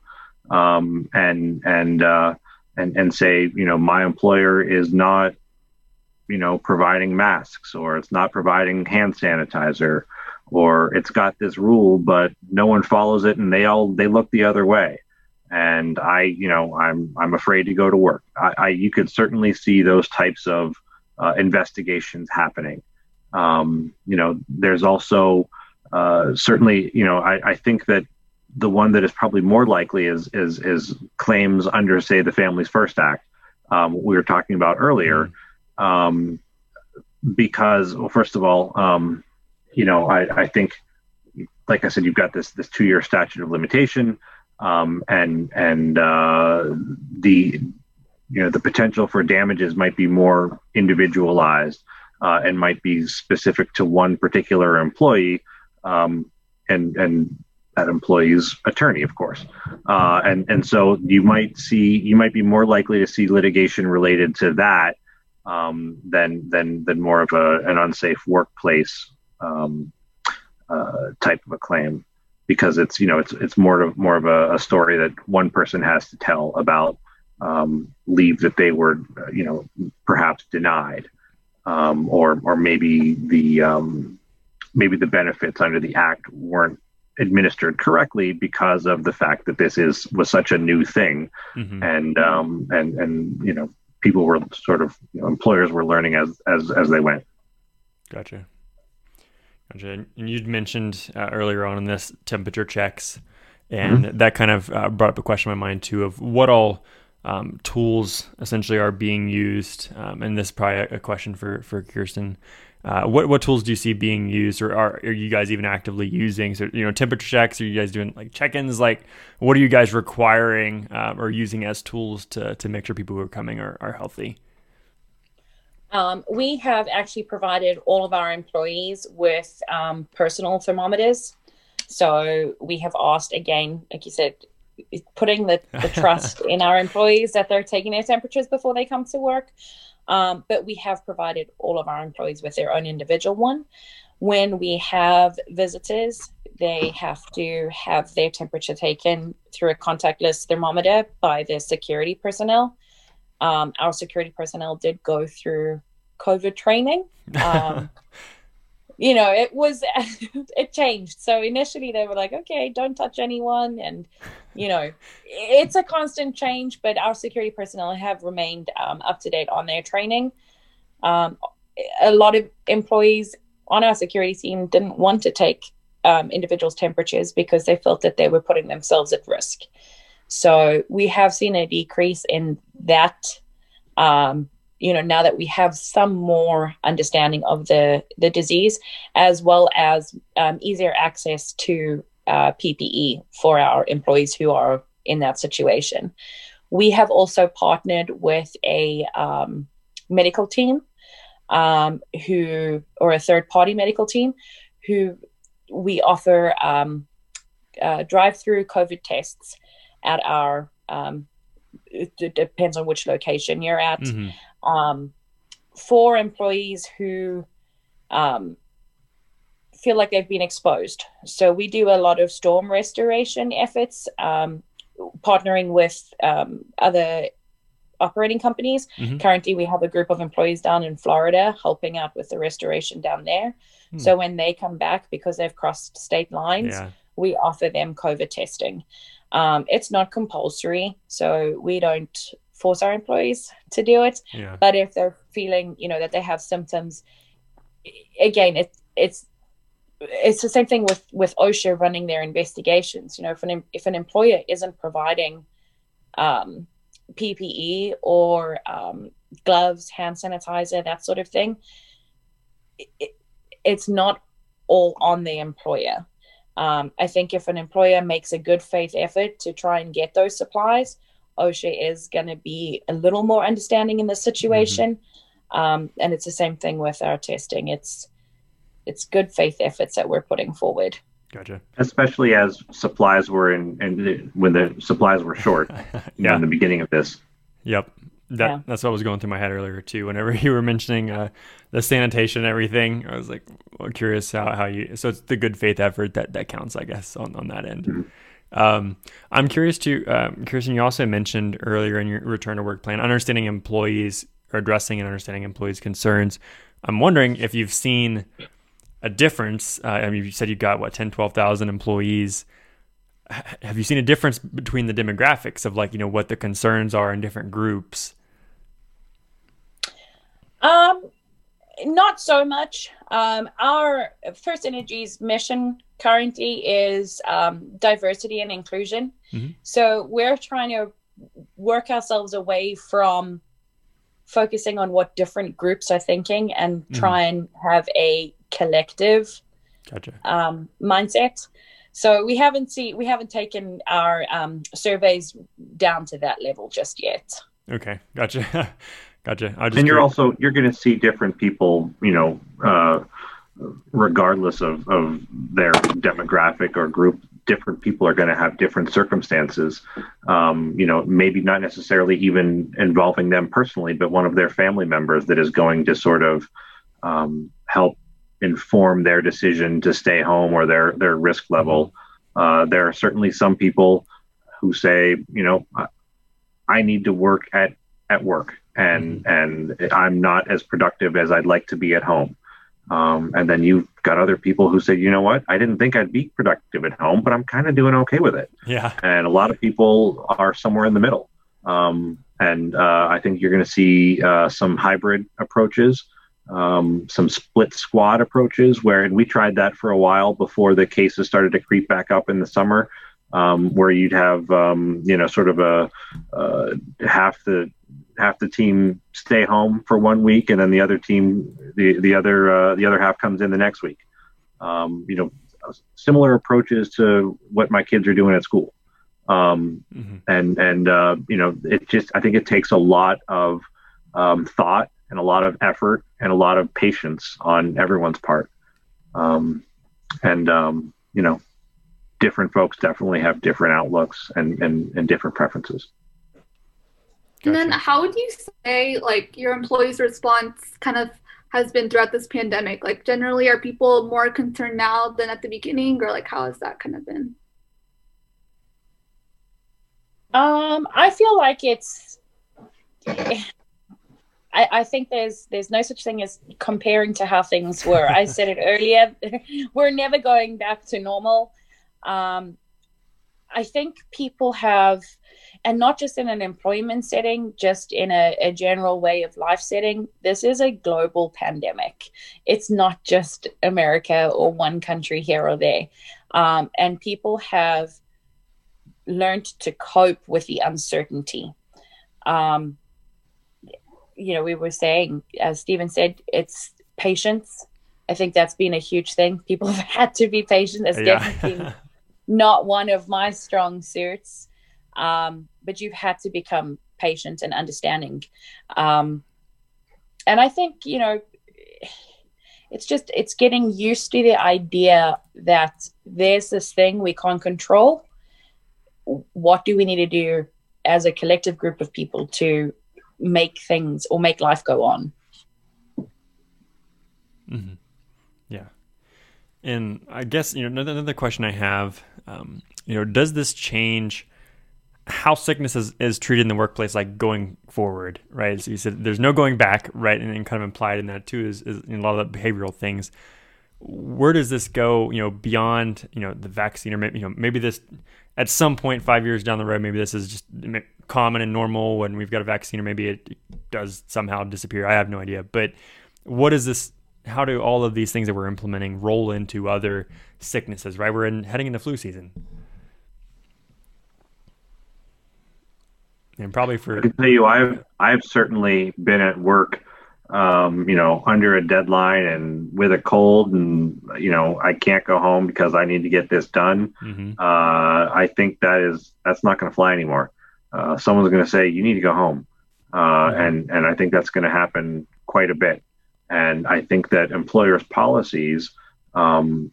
Speaker 3: um, and and uh, and and say, you know, my employer is not, you know, providing masks, or it's not providing hand sanitizer, or it's got this rule, but no one follows it, and they all they look the other way and I, you know, I'm I'm afraid to go to work. I, I you could certainly see those types of uh, investigations happening. Um, you know, there's also uh, certainly, you know, I, I think that the one that is probably more likely is is is claims under, say, the Families First Act. Um, we were talking about earlier, mm-hmm. um, because well, first of all, um, you know, I, I think, like I said, you've got this this two year statute of limitation um, and and uh, the you know the potential for damages might be more individualized uh, and might be specific to one particular employee um, and and that employee's attorney, of course. Uh, and and so you might see you might be more likely to see litigation related to that um, than than than more of a, an unsafe workplace um, uh, type of a claim because it's you know it's it's more of more of a, a story that one person has to tell about um, leave that they were you know perhaps denied um, or or maybe the um, maybe the benefits under the act weren't administered correctly because of the fact that this is was such a new thing. Mm-hmm. and um, and and you know people were sort of you know, employers were learning as as as they went.
Speaker 1: Gotcha Gotcha. And you'd mentioned uh, earlier on in this temperature checks. and mm-hmm. that kind of uh, brought up a question in my mind too of what all um, tools essentially are being used. Um, and this is probably a question for for Kirsten. Uh, what what tools do you see being used, or are, are you guys even actively using? So you know, temperature checks. Are you guys doing like check-ins? Like, what are you guys requiring uh, or using as tools to to make sure people who are coming are, are healthy?
Speaker 4: Um, we have actually provided all of our employees with um, personal thermometers. So we have asked again, like you said, putting the, the <laughs> trust in our employees that they're taking their temperatures before they come to work. Um, but we have provided all of our employees with their own individual one. When we have visitors, they have to have their temperature taken through a contactless thermometer by the security personnel. Um, our security personnel did go through COVID training. Um, <laughs> you know, it was, <laughs> it changed. So initially they were like, okay, don't touch anyone. And, you know, it's a constant change, but our security personnel have remained um, up to date on their training. Um, a lot of employees on our security team didn't want to take um, individuals' temperatures because they felt that they were putting themselves at risk. So we have seen a decrease in that um, you know now that we have some more understanding of the the disease as well as um, easier access to uh, ppe for our employees who are in that situation. We have also partnered with a um, medical team um, who or a third party medical team who we offer um, uh, drive through covid tests at our um, it, depends on which location you're at mm-hmm um, for employees who um, feel like they've been exposed. So we do a lot of storm restoration efforts, um, partnering with um, other operating companies. Mm-hmm. Currently, we have a group of employees down in Florida helping out with the restoration down there. Hmm. So when they come back because they've crossed state lines, yeah. we offer them COVID testing. Um, it's not compulsory, so we don't force our employees to do it. Yeah. But if they're feeling, you know, that they have symptoms, again, it, it's it's the same thing with with OSHA running their investigations. You know, if an if an employer isn't providing um, PPE or um, gloves, hand sanitizer, that sort of thing, it, it's not all on the employer. Um, I think if an employer makes a good faith effort to try and get those supplies, OSHA is going to be a little more understanding in the situation. Mm-hmm. Um, and it's the same thing with our testing. It's it's good faith efforts that we're putting forward.
Speaker 1: Gotcha.
Speaker 3: Especially as supplies were in, and when the supplies were short <laughs> yeah. in the beginning of this.
Speaker 1: Yep. That, yeah. That's what was going through my head earlier too. Whenever <laughs> you were mentioning uh, the sanitation and everything, I was like, well, curious how, how you. So it's the good faith effort that that counts, I guess, on on that end. Mm-hmm. Um, I'm curious to, um, Kirsten, you also mentioned earlier in your return to work plan, understanding employees or addressing and understanding employees' concerns. I'm wondering if you've seen a difference. Uh, I mean, you said you've got what 10, 12,000 employees. Have you seen a difference between the demographics of like you know what the concerns are in different groups?
Speaker 4: Um, not so much. Um, our FirstEnergy's mission currently is um, diversity and inclusion. Mm-hmm. So we're trying to work ourselves away from focusing on what different groups are thinking and mm-hmm. try and have a collective
Speaker 1: gotcha.
Speaker 4: um, mindset. So we haven't seen we haven't taken our um, surveys down to that level just yet.
Speaker 1: Okay, gotcha, <laughs> gotcha.
Speaker 3: and you're also you're going to see different people, you know, uh, regardless of, of their demographic or group, different people are going to have different circumstances. Um, you know, maybe not necessarily even involving them personally, but one of their family members that is going to sort of um, help inform their decision to stay home or their their risk level. Uh, there are certainly some people who say, you know, I need to work at at work, and mm-hmm. and I'm not as productive as I'd like to be at home. Um, and then you've got other people who say, you know what, I didn't think I'd be productive at home, but I'm kind of doing okay with it.
Speaker 1: Yeah.
Speaker 3: And a lot of people are somewhere in the middle. Um, and uh, I think you're going to see uh, some hybrid approaches, um, some split squad approaches, where and we tried that for a while before the cases started to creep back up in the summer. um, where you'd have um, you know sort of a uh, half the half the team stay home for one week, and then the other team the the other uh, the other half comes in the next week. Um, you know, similar approaches to what my kids are doing at school. Um, mm-hmm. And and uh, you know, it just I think it takes a lot of um, thought and a lot of effort and a lot of patience on everyone's part. Um, and um, you know, different folks definitely have different outlooks and and, and different preferences.
Speaker 2: And then, how would you say like your employees' response kind of has been throughout this pandemic? Like, generally, are people more concerned now than at the beginning, or like, how has that kind of been?
Speaker 4: Um, I feel like it's. I, I think there's there's no such thing as comparing to how things were. I said it earlier. <laughs> we're never going back to normal. Um, I think people have and not just in an employment setting, just in a, a, general way of life setting. This is a global pandemic. It's not just America or one country here or there. Um, and people have learned to cope with the uncertainty. Um, you know, we were saying, as Stephen said, it's patience. I think that's been a huge thing. People <laughs> have had to be patient. That's yeah. definitely <laughs> not one of my strong suits. Um, but you've had to become patient and understanding. Um, and I think, you know, it's just it's getting used to the idea that there's this thing we can't control. What do we need to do as a collective group of people to make things or make life go on?
Speaker 1: Mm-hmm. Yeah. And I guess, you know, another, question I have, um, you know, does this change how sickness is, is treated in the workplace like going forward right so you said there's no going back right and, and kind of implied in that too is, is a lot of the behavioral things where does this go you know beyond you know the vaccine or maybe you know maybe this at some point five years down the road maybe this is just common and normal when we've got a vaccine or maybe it does somehow disappear. I have no idea. But what is this how do all of these things that we're implementing roll into other sicknesses right? We're in heading into flu season. And probably for
Speaker 3: I can tell you I've I've certainly been at work um, you know under a deadline and with a cold and you know I can't go home because I need to get this done. Mm-hmm. uh, I think that is that's not going to fly anymore. Uh, someone's going to say you need to go home. Uh, mm-hmm. and and I think that's going to happen quite a bit. And I think that employers policies um,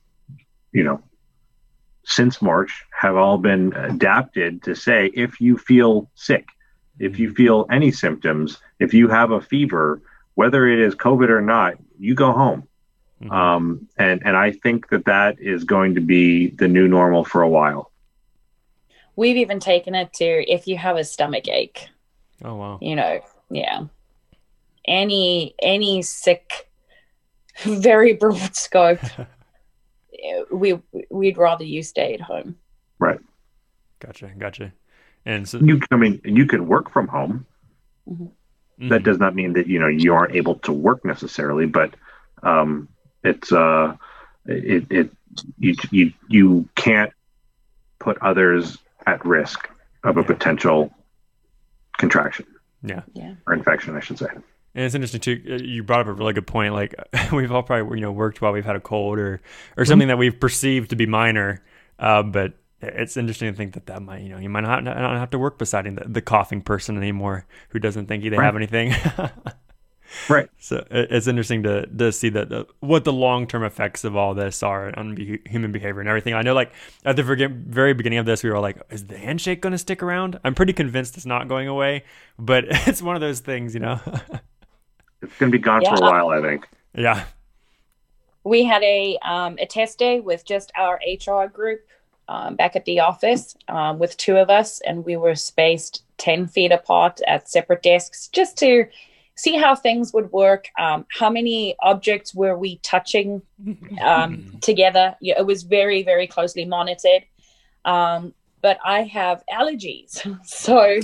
Speaker 3: you know since March have all been adapted to say if you feel sick, if you feel any symptoms, if you have a fever, whether it is COVID or not, you go home. Mm-hmm. Um, and and I think that that is going to be the new normal for a while.
Speaker 4: We've even taken it to if you have a stomach ache.
Speaker 1: Oh wow!
Speaker 4: You know, yeah. Any any sick, <laughs> very broad scope <laughs> we we'd rather you stay at home.
Speaker 3: Right.
Speaker 1: Gotcha. Gotcha. And so
Speaker 3: you, I mean, you can work from home. Mm-hmm. That does not mean that you know you aren't able to work necessarily, but um, it's uh, it it you you you can't put others at risk of a potential contraction.
Speaker 1: Yeah.
Speaker 4: Yeah.
Speaker 3: Or infection, I should say.
Speaker 1: And it's interesting too. Uh, you brought up a really good point. Like <laughs> we've all probably you know worked while we've had a cold or or something mm-hmm. that we've perceived to be minor, uh, but it's interesting to think that that might you know you might not, not have to work beside the, the coughing person anymore who doesn't think they right. have anything. <laughs>
Speaker 3: right.
Speaker 1: So it's interesting to to see that uh, what the long term effects of all this are on be- human behavior and everything. I know, like at the very beginning of this, we were like, "Is the handshake going to stick around?" I'm pretty convinced it's not going away, but <laughs> it's one of those things, you know. <laughs>
Speaker 3: It's going to be gone yeah. for a while, I think.
Speaker 1: Yeah.
Speaker 4: We had a um, a test day with just our HR group um, back at the office um, with two of us, and we were spaced ten feet apart at separate desks just to see how things would work. Um, how many objects were we touching um, <laughs> <laughs> together? Yeah, it was very very closely monitored. Um, but I have allergies. <laughs> So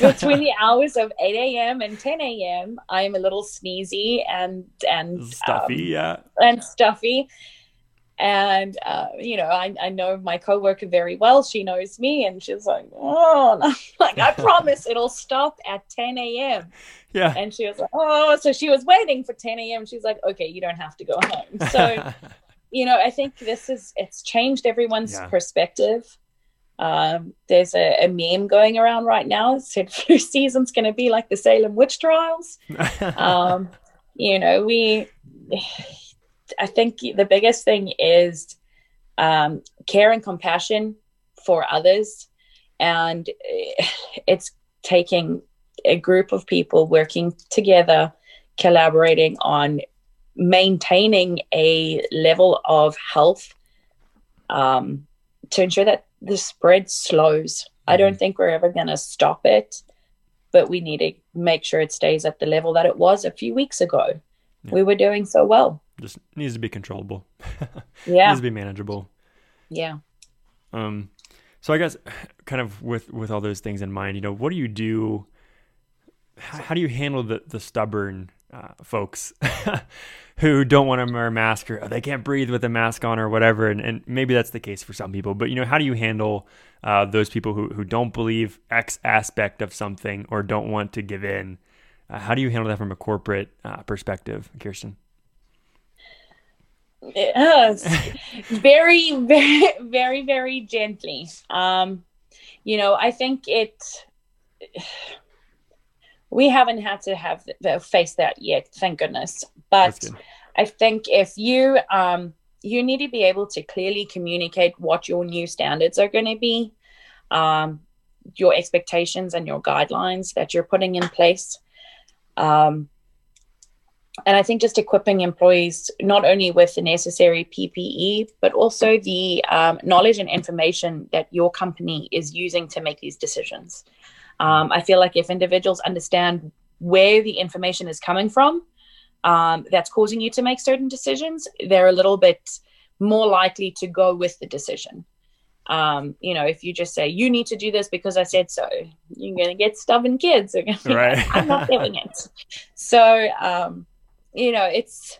Speaker 4: between the hours of 8 a.m. and 10 a.m., I'm a little sneezy and and
Speaker 1: stuffy, um, yeah,
Speaker 4: and stuffy. And uh, you know I, I know my coworker very well. She knows me and she's like oh <laughs> like i <laughs> promise it'll stop at 10 a.m
Speaker 1: yeah.
Speaker 4: And she was like oh so she was waiting for 10 a.m she's like okay you don't have to go home. So <laughs> you know i think this is it's changed everyone's yeah. perspective. Um, there's a, a, meme going around right now. It said flu season's going to be like the salem witch trials. Um, you know we I think the biggest thing is um, care and compassion for others. And it's taking a group of people working together, collaborating on maintaining a level of health um, to ensure that the spread slows. I don't mm-hmm. think we're ever going to stop it, but we need to make sure it stays at the level that it was a few weeks ago. Yeah. We were doing so well
Speaker 1: just needs to be controllable. <laughs>
Speaker 4: yeah,
Speaker 1: needs to be manageable.
Speaker 4: Yeah.
Speaker 1: Um, so I guess kind of with with all those things in mind, you know, what do you do? How, how do you handle the the stubborn uh, folks <laughs> who don't want to wear a mask or they can't breathe with a mask on or whatever? And, and maybe that's the case for some people, but you know, how do you handle uh, those people who who don't believe X aspect of something or don't want to give in? Uh, how do you handle that from a corporate uh, perspective, Kirsten?
Speaker 4: Yes, <laughs> very, very, very, very gently. Um, you know, I think it. We haven't had to have face that yet, thank goodness. But I think if you um, you need to be able to clearly communicate what your new standards are going to be, um, your expectations and your guidelines that you're putting in place. Um, and I think just equipping employees not only with the necessary PPE, but also the um, knowledge and information that your company is using to make these decisions. Um, I feel like if individuals understand where the information is coming from um, that's causing you to make certain decisions, they're a little bit more likely to go with the decision. Um, you know, if you just say you need to do this because I said so, you're going to get stubborn kids. <laughs> Right. I'm not doing it. So, um, you know, it's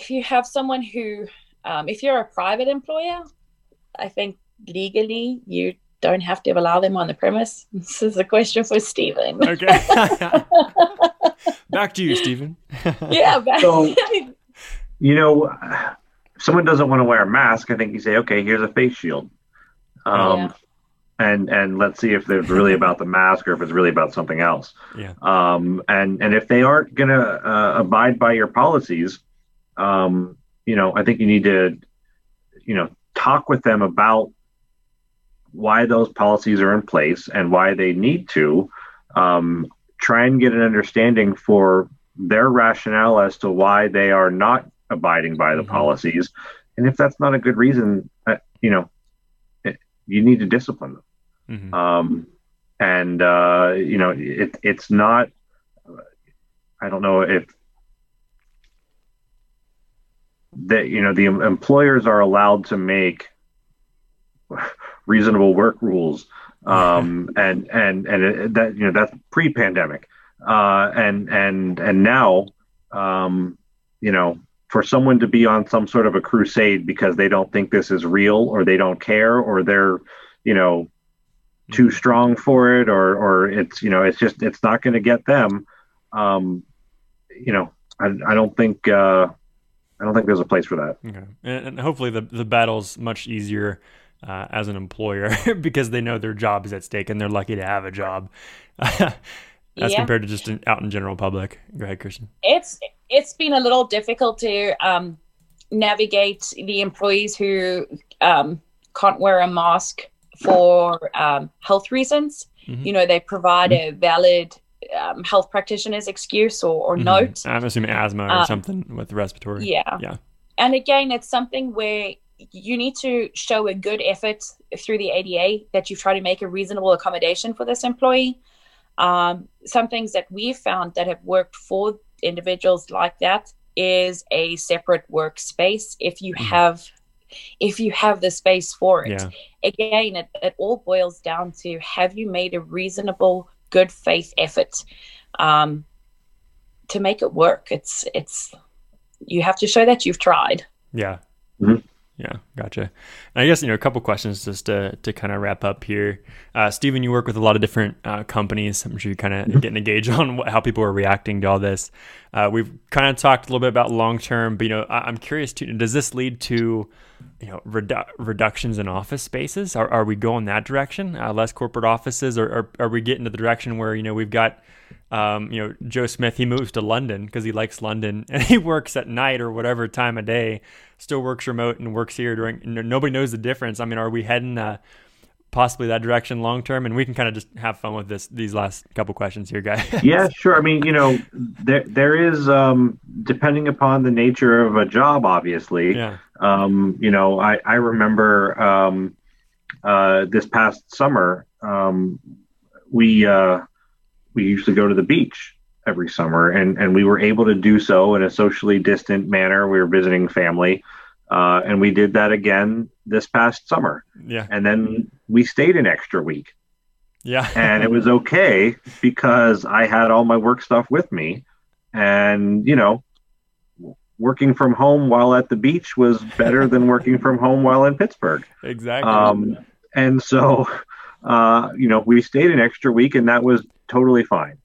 Speaker 4: if you have someone who, um, if you're a private employer, I think legally you don't have to allow them on the premise. <laughs> This is a question for Stephen.
Speaker 1: Okay. <laughs> back to you, Stephen. <laughs>
Speaker 4: yeah. Back- so,
Speaker 3: you know, if someone doesn't want to wear a mask, I think you say, okay, here's a face shield. Um, yeah and and let's see if it's really about the mask or if it's really about something else. <laughs>
Speaker 1: Yeah.
Speaker 3: Um, and and if they aren't going to uh, abide by your policies, um, you know, I think you need to, you know, talk with them about why those policies are in place and why they need to. Um, try and get an understanding for their rationale as to why they are not abiding by the mm-hmm. policies, and if that's not a good reason, uh, you know, you need to discipline them. Mm-hmm. Um, and uh, you know, it, it's not. I don't know if that you know the employers are allowed to make <laughs> reasonable work rules, um, <laughs> and and and it, that you know that's pre-pandemic, uh, and and and now, um, you know, for someone to be on some sort of a crusade because they don't think this is real or they don't care or they're you know too mm-hmm. strong for it or or it's you know it's just it's not going to get them. Um you know i, I don't think uh i don't think there's a place for that.
Speaker 1: Okay. And, and hopefully the the battle's much easier uh, as an employer <laughs> because they know their job is at stake and they're lucky to have a job. <laughs> As yeah. compared to just in, out in general public. Go ahead kirsten
Speaker 4: it's it's been a little difficult to um, navigate the employees who um, can't wear a mask for um, health reasons. Mm-hmm. You know, they provide a valid um, health practitioner's excuse or, or mm-hmm. note.
Speaker 1: I'm assuming asthma or um, something with respiratory.
Speaker 4: Yeah.
Speaker 1: Yeah.
Speaker 4: And again, it's something where you need to show a good effort through the ADA that you've tried to make a reasonable accommodation for this employee. Um, some things that we've found that have worked for individuals like that is a separate workspace if you mm-hmm. have if you have the space for it yeah. again it, it all boils down to have you made a reasonable good faith effort um, to make it work it's it's you have to show that you've tried
Speaker 1: yeah Mm-hmm. Yeah, gotcha. And I guess you know a couple questions just to to kind of wrap up here. Uh, Stephen, you work with a lot of different uh, companies. I'm sure you're kind of mm-hmm. getting a gauge <laughs> on what, how people are reacting to all this. Uh, we've kind of talked a little bit about long term, but you know I, am curious too. Does this lead to you know redu- reductions in office spaces? Are, are we going that direction? Uh, less corporate offices, or are, are we getting to the direction where you know we've got um, you know, Joe Smith, he moves to London because he likes London <laughs> and he works at night or whatever time of day, still works remote and works here during, nobody knows the difference. I mean, are we heading uh, possibly that direction long term? And we can kind of just have fun with this, these last couple questions here, guys. <laughs>
Speaker 3: yeah, sure. I mean, you know, there, there is, um, depending upon the nature of a job, obviously, yeah. um, you know, I, I remember, um, uh, this past summer, um, we, uh, we used to go to the beach every summer, and and we were able to do so in a socially distant manner. We were visiting family, uh, and we did that again this past summer.
Speaker 1: Yeah,
Speaker 3: and then we stayed an extra week.
Speaker 1: Yeah, <laughs>
Speaker 3: and it was okay because I had all my work stuff with me, and you know, working from home while at the beach was better than working from home while in Pittsburgh.
Speaker 1: Exactly. Um,
Speaker 3: and so, uh, you know, we stayed an extra week, and that was totally fine.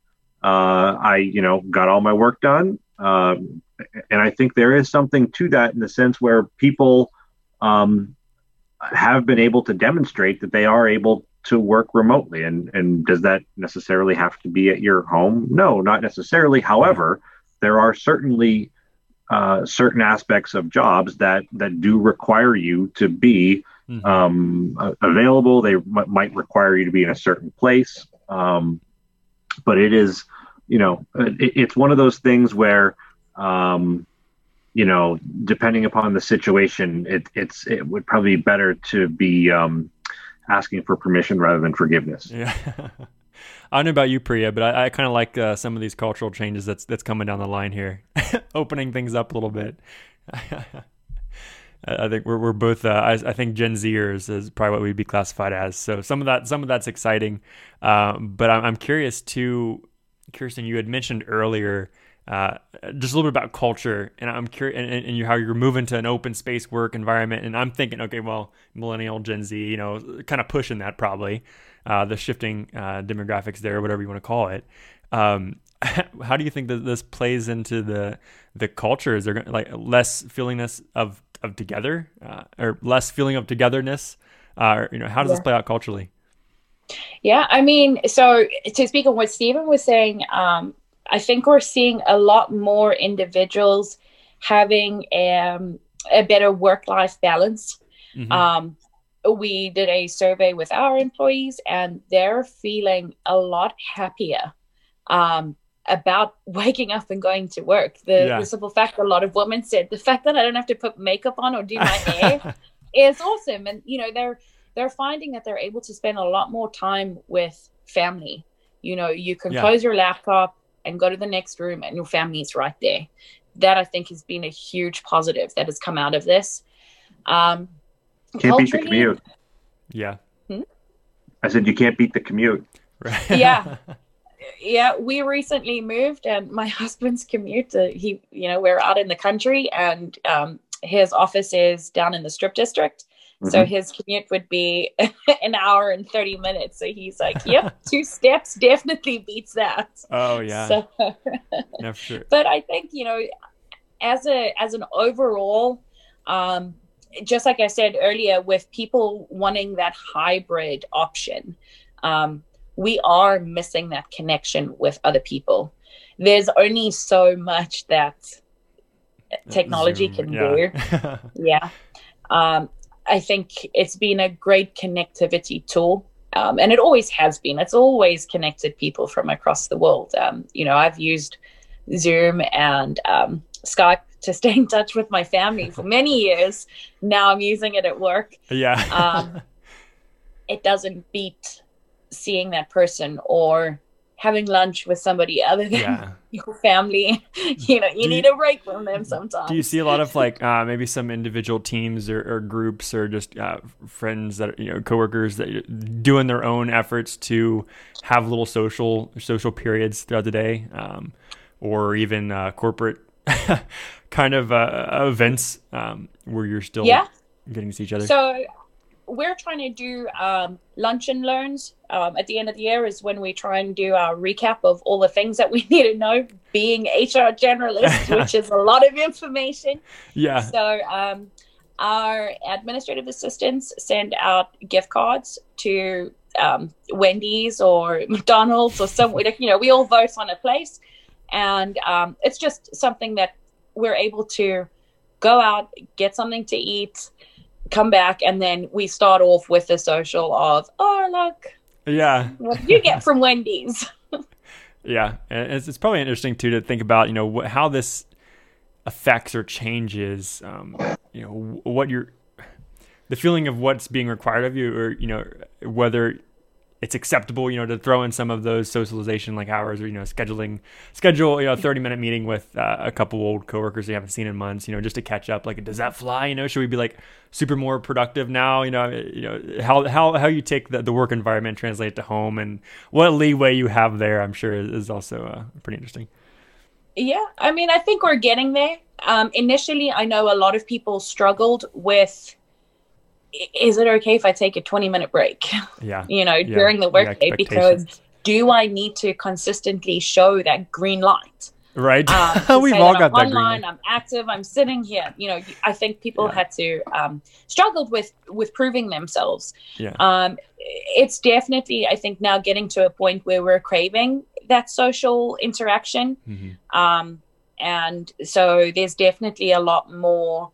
Speaker 3: Uh, I, you know, got all my work done. Um, and I think there is something to that in the sense where people um, have been able to demonstrate that they are able to work remotely. And, and does that necessarily have to be at your home? No, not necessarily. However, there are certainly uh, certain aspects of jobs that, that do require you to be mm-hmm. um, available. They m- might require you to be in a certain place. Um, but it is, you know, it, it's one of those things where, um, you know, depending upon the situation, it, it's it would probably be better to be um, asking for permission rather than forgiveness.
Speaker 1: Yeah. <laughs> I don't know about you, Priya, but I, I kind of like uh, some of these cultural changes that's that's coming down the line here, <laughs> opening things up a little bit. <laughs> I think we're we're both. Uh, I, I, think Gen Zers is probably what we'd be classified as. So some of that some of that's exciting, um, but I'm, I'm curious too. Kirsten, you had mentioned earlier uh, just a little bit about culture, and I'm curious, and, and, you, how you're moving to an open space work environment. And I'm thinking, okay, well, millennial, Gen Z, you know, kind of pushing that probably, uh, the shifting uh, demographics there, whatever you want to call it. Um, <laughs> how do you think that this plays into the the culture? Is there like less feelingness of of together uh, or less feeling of togetherness? Uh, you know, how does yeah. this play out culturally?
Speaker 4: Yeah, I mean, so to speak on what Stephen was saying, um, I think we're seeing a lot more individuals having um, a better work life balance. Mm-hmm. Um, we did a survey with our employees, and they're feeling a lot happier um, about <laughs> waking up and going to work. The, yeah. the, simple fact a lot of women said the fact that I don't have to put makeup on or do my hair <laughs> is awesome. And you know, they're they're finding that they're able to spend a lot more time with family. You know, you can yeah. close your laptop and go to the next room and your family is right there. That I think has been a huge positive that has come out of this. Um,
Speaker 3: can't beat the commute.
Speaker 1: Yeah.
Speaker 4: Hmm?
Speaker 3: I said you can't beat the commute.
Speaker 4: Right. yeah. <laughs> yeah, we recently moved, and my <laughs> husband's commute. Uh, he, you know, we're out in the country, and um, his office is down in the Strip District. Mm-hmm. So his commute would be <laughs> an hour and 30 minutes. So he's like, yep, <laughs> two steps definitely beats that.
Speaker 1: Oh yeah. So, no, sure.
Speaker 4: But I think, you know, as a as an overall, um, just like I said earlier, with people wanting that hybrid option, um, we are missing that connection with other people. There's only so much that technology Zoom, can yeah. do. <laughs> yeah. Um, I think it's been a great connectivity tool. Um, and it always has been. It's always connected people from across the world. Um, you know, I've used Zoom and um, Skype to <laughs> stay in touch with my family for many years. Now I'm using it at work.
Speaker 1: Yeah.
Speaker 4: um, it doesn't beat seeing that person or having lunch with somebody other than yeah. <laughs> your family. <laughs> you know, you do need you, a break from them sometimes.
Speaker 1: Do you see a lot of <laughs> like uh, maybe some individual teams or, or groups or just uh, friends that you know coworkers that are doing their own efforts to have little social social periods throughout the day, um, or even uh, corporate kind of uh, events um, where you're still
Speaker 4: yeah.
Speaker 1: getting to see each other?
Speaker 4: So we're trying to do um, lunch and learns um, at the end of the year is when we try and do our recap of all the things that we <laughs> need to know being hr generalist <laughs> which is a lot of information.
Speaker 1: Yeah.
Speaker 4: So um, our administrative assistants send out gift cards to um, wendy's or mcdonald's or somewhere you know we all vote on a place. And um, it's just something that we're able to go out get something to eat come back and then we start off with the social of oh look
Speaker 1: yeah.
Speaker 4: what you get from wendy's? <laughs>
Speaker 1: Yeah it's, it's probably interesting too to think about you know wh- how this affects or changes um, you know what you're the feeling of what's being required of you or you know whether it's acceptable, you know, to throw in some of those socialization like hours or, you know, scheduling, schedule, you know, a 30 minute meeting with uh, a couple old coworkers you haven't seen in months, you know, just to catch up. Like, does that fly? You know, should we be like super more productive now? You know, you know, how, how, how you take the, the work environment, translate to home and what leeway you have there, I'm sure is also uh, pretty interesting.
Speaker 4: Yeah. I mean, I think we're getting there. Um, initially, I know a lot of people struggled with is it okay if I take a 20 minute break? <laughs>
Speaker 1: Yeah.
Speaker 4: you know, yeah. during the workday because do I need to consistently show that green light?
Speaker 1: Right. Um, <laughs> We've all got
Speaker 4: I'm
Speaker 1: that
Speaker 4: online, I'm active, I'm sitting here. You know, I think people yeah. had to um, struggled with with proving themselves.
Speaker 1: Yeah.
Speaker 4: Um, it's definitely, I think, now getting to a point where we're craving that social interaction. Mm-hmm. Um, and so there's definitely a lot more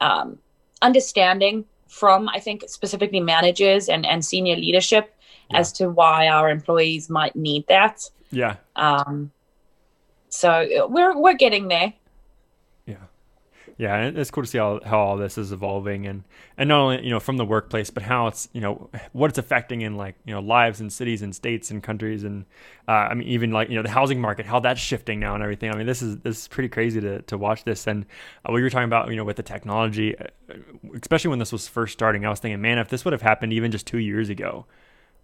Speaker 4: um, understanding from I think specifically managers and and senior leadership yeah. as to why our employees might need that.
Speaker 1: Yeah.
Speaker 4: Um. So we're we're getting there.
Speaker 1: Yeah. And it's cool to see how, how all this is evolving and, and not only, you know, from the workplace, but how it's, you know, what it's affecting in like, you know, lives and cities and states and countries. And uh, I mean, even like, you know, the housing market, how that's shifting now and everything. I mean, this is, this is pretty crazy to, to watch this. And uh, we were talking about, you know, with the technology, uh, especially when this was first starting, I was thinking, man, if this would have happened even just two years ago,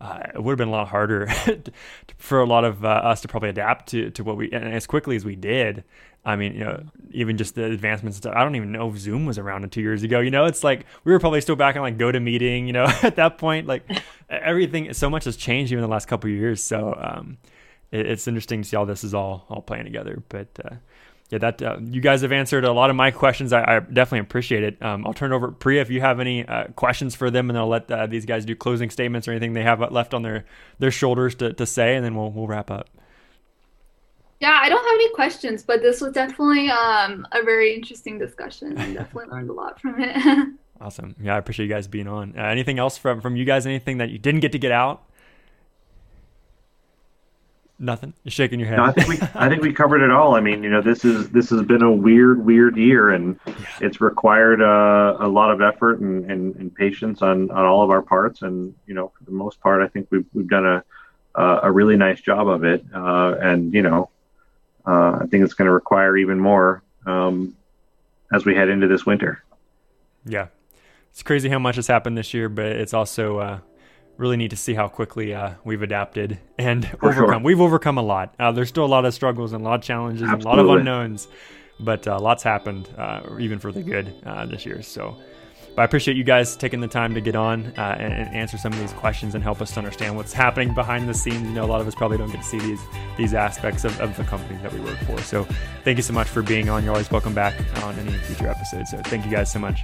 Speaker 1: uh, it would have been a lot harder <laughs> for a lot of uh, us to probably adapt to, to what we and as quickly as we did. I mean, you know, even just the advancements. Stuff, I don't even know if Zoom was around two years ago. You know, it's like we were probably still back on like GoToMeeting. You know, <laughs> at that point, like everything, so much has changed even the last couple years. So um, it, it's interesting to see how this is all all playing together. But uh, yeah, that uh, you guys have answered a lot of my questions. I, I definitely appreciate it. Um, I'll turn it over Priya if you have any uh, questions for them, and I'll let uh, these guys do closing statements or anything they have left on their their shoulders to, to say, and then we'll we'll wrap up.
Speaker 2: Yeah, I don't have any questions, but this was definitely um, a very interesting discussion. I definitely <laughs> learned a lot from it. <laughs>
Speaker 1: awesome. Yeah, I appreciate you guys being on. Uh, anything else from from you guys? Anything that you didn't get to get out? Nothing. You're shaking your head.
Speaker 3: No, I think we I think we covered it all. I mean, you know, this is this has been a weird, weird year, and yeah. it's required uh, a lot of effort and, and, and, patience on, on all of our parts. And you know, for the most part, I think we've we've done a uh, a really nice job of it. Uh, and you know, uh, I think it's going to require even more um, as we head into this winter.
Speaker 1: Yeah, it's crazy how much has happened this year, but it's also uh, really neat to see how quickly uh, we've adapted and For overcome. Sure. We've overcome a lot. Uh, there's still a lot of struggles and a lot of challenges Absolutely. and a lot of unknowns, but uh, lots happened, uh, even for the good this year. So. But I appreciate you guys taking the time to get on uh, and, and, answer some of these questions and help us to understand what's happening behind the scenes. You know, a lot of us probably don't get to see these these aspects of, of the company that we work for. So thank you so much for being on. You're always welcome back on any future episodes. So thank you guys so much.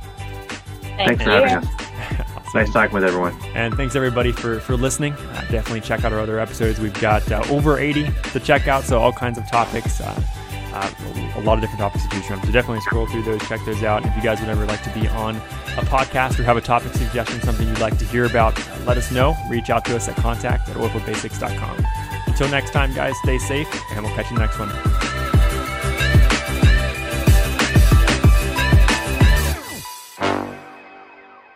Speaker 4: Thank
Speaker 3: Thanks you. for having us. awesome. Nice talking with everyone.
Speaker 1: And thanks everybody for for listening. Uh, definitely check out our other episodes. We've got uh, over 80 to check out, so all kinds of topics. Uh, uh, a lot of different topics to choose from. So definitely scroll through those, check those out. If you guys would ever like to be on a podcast or have a topic suggestion, something you'd like to hear about, let us know. Reach out to us at contact at oilfieldbasics.com. Until next time, guys, stay safe, and we'll catch you in the next one.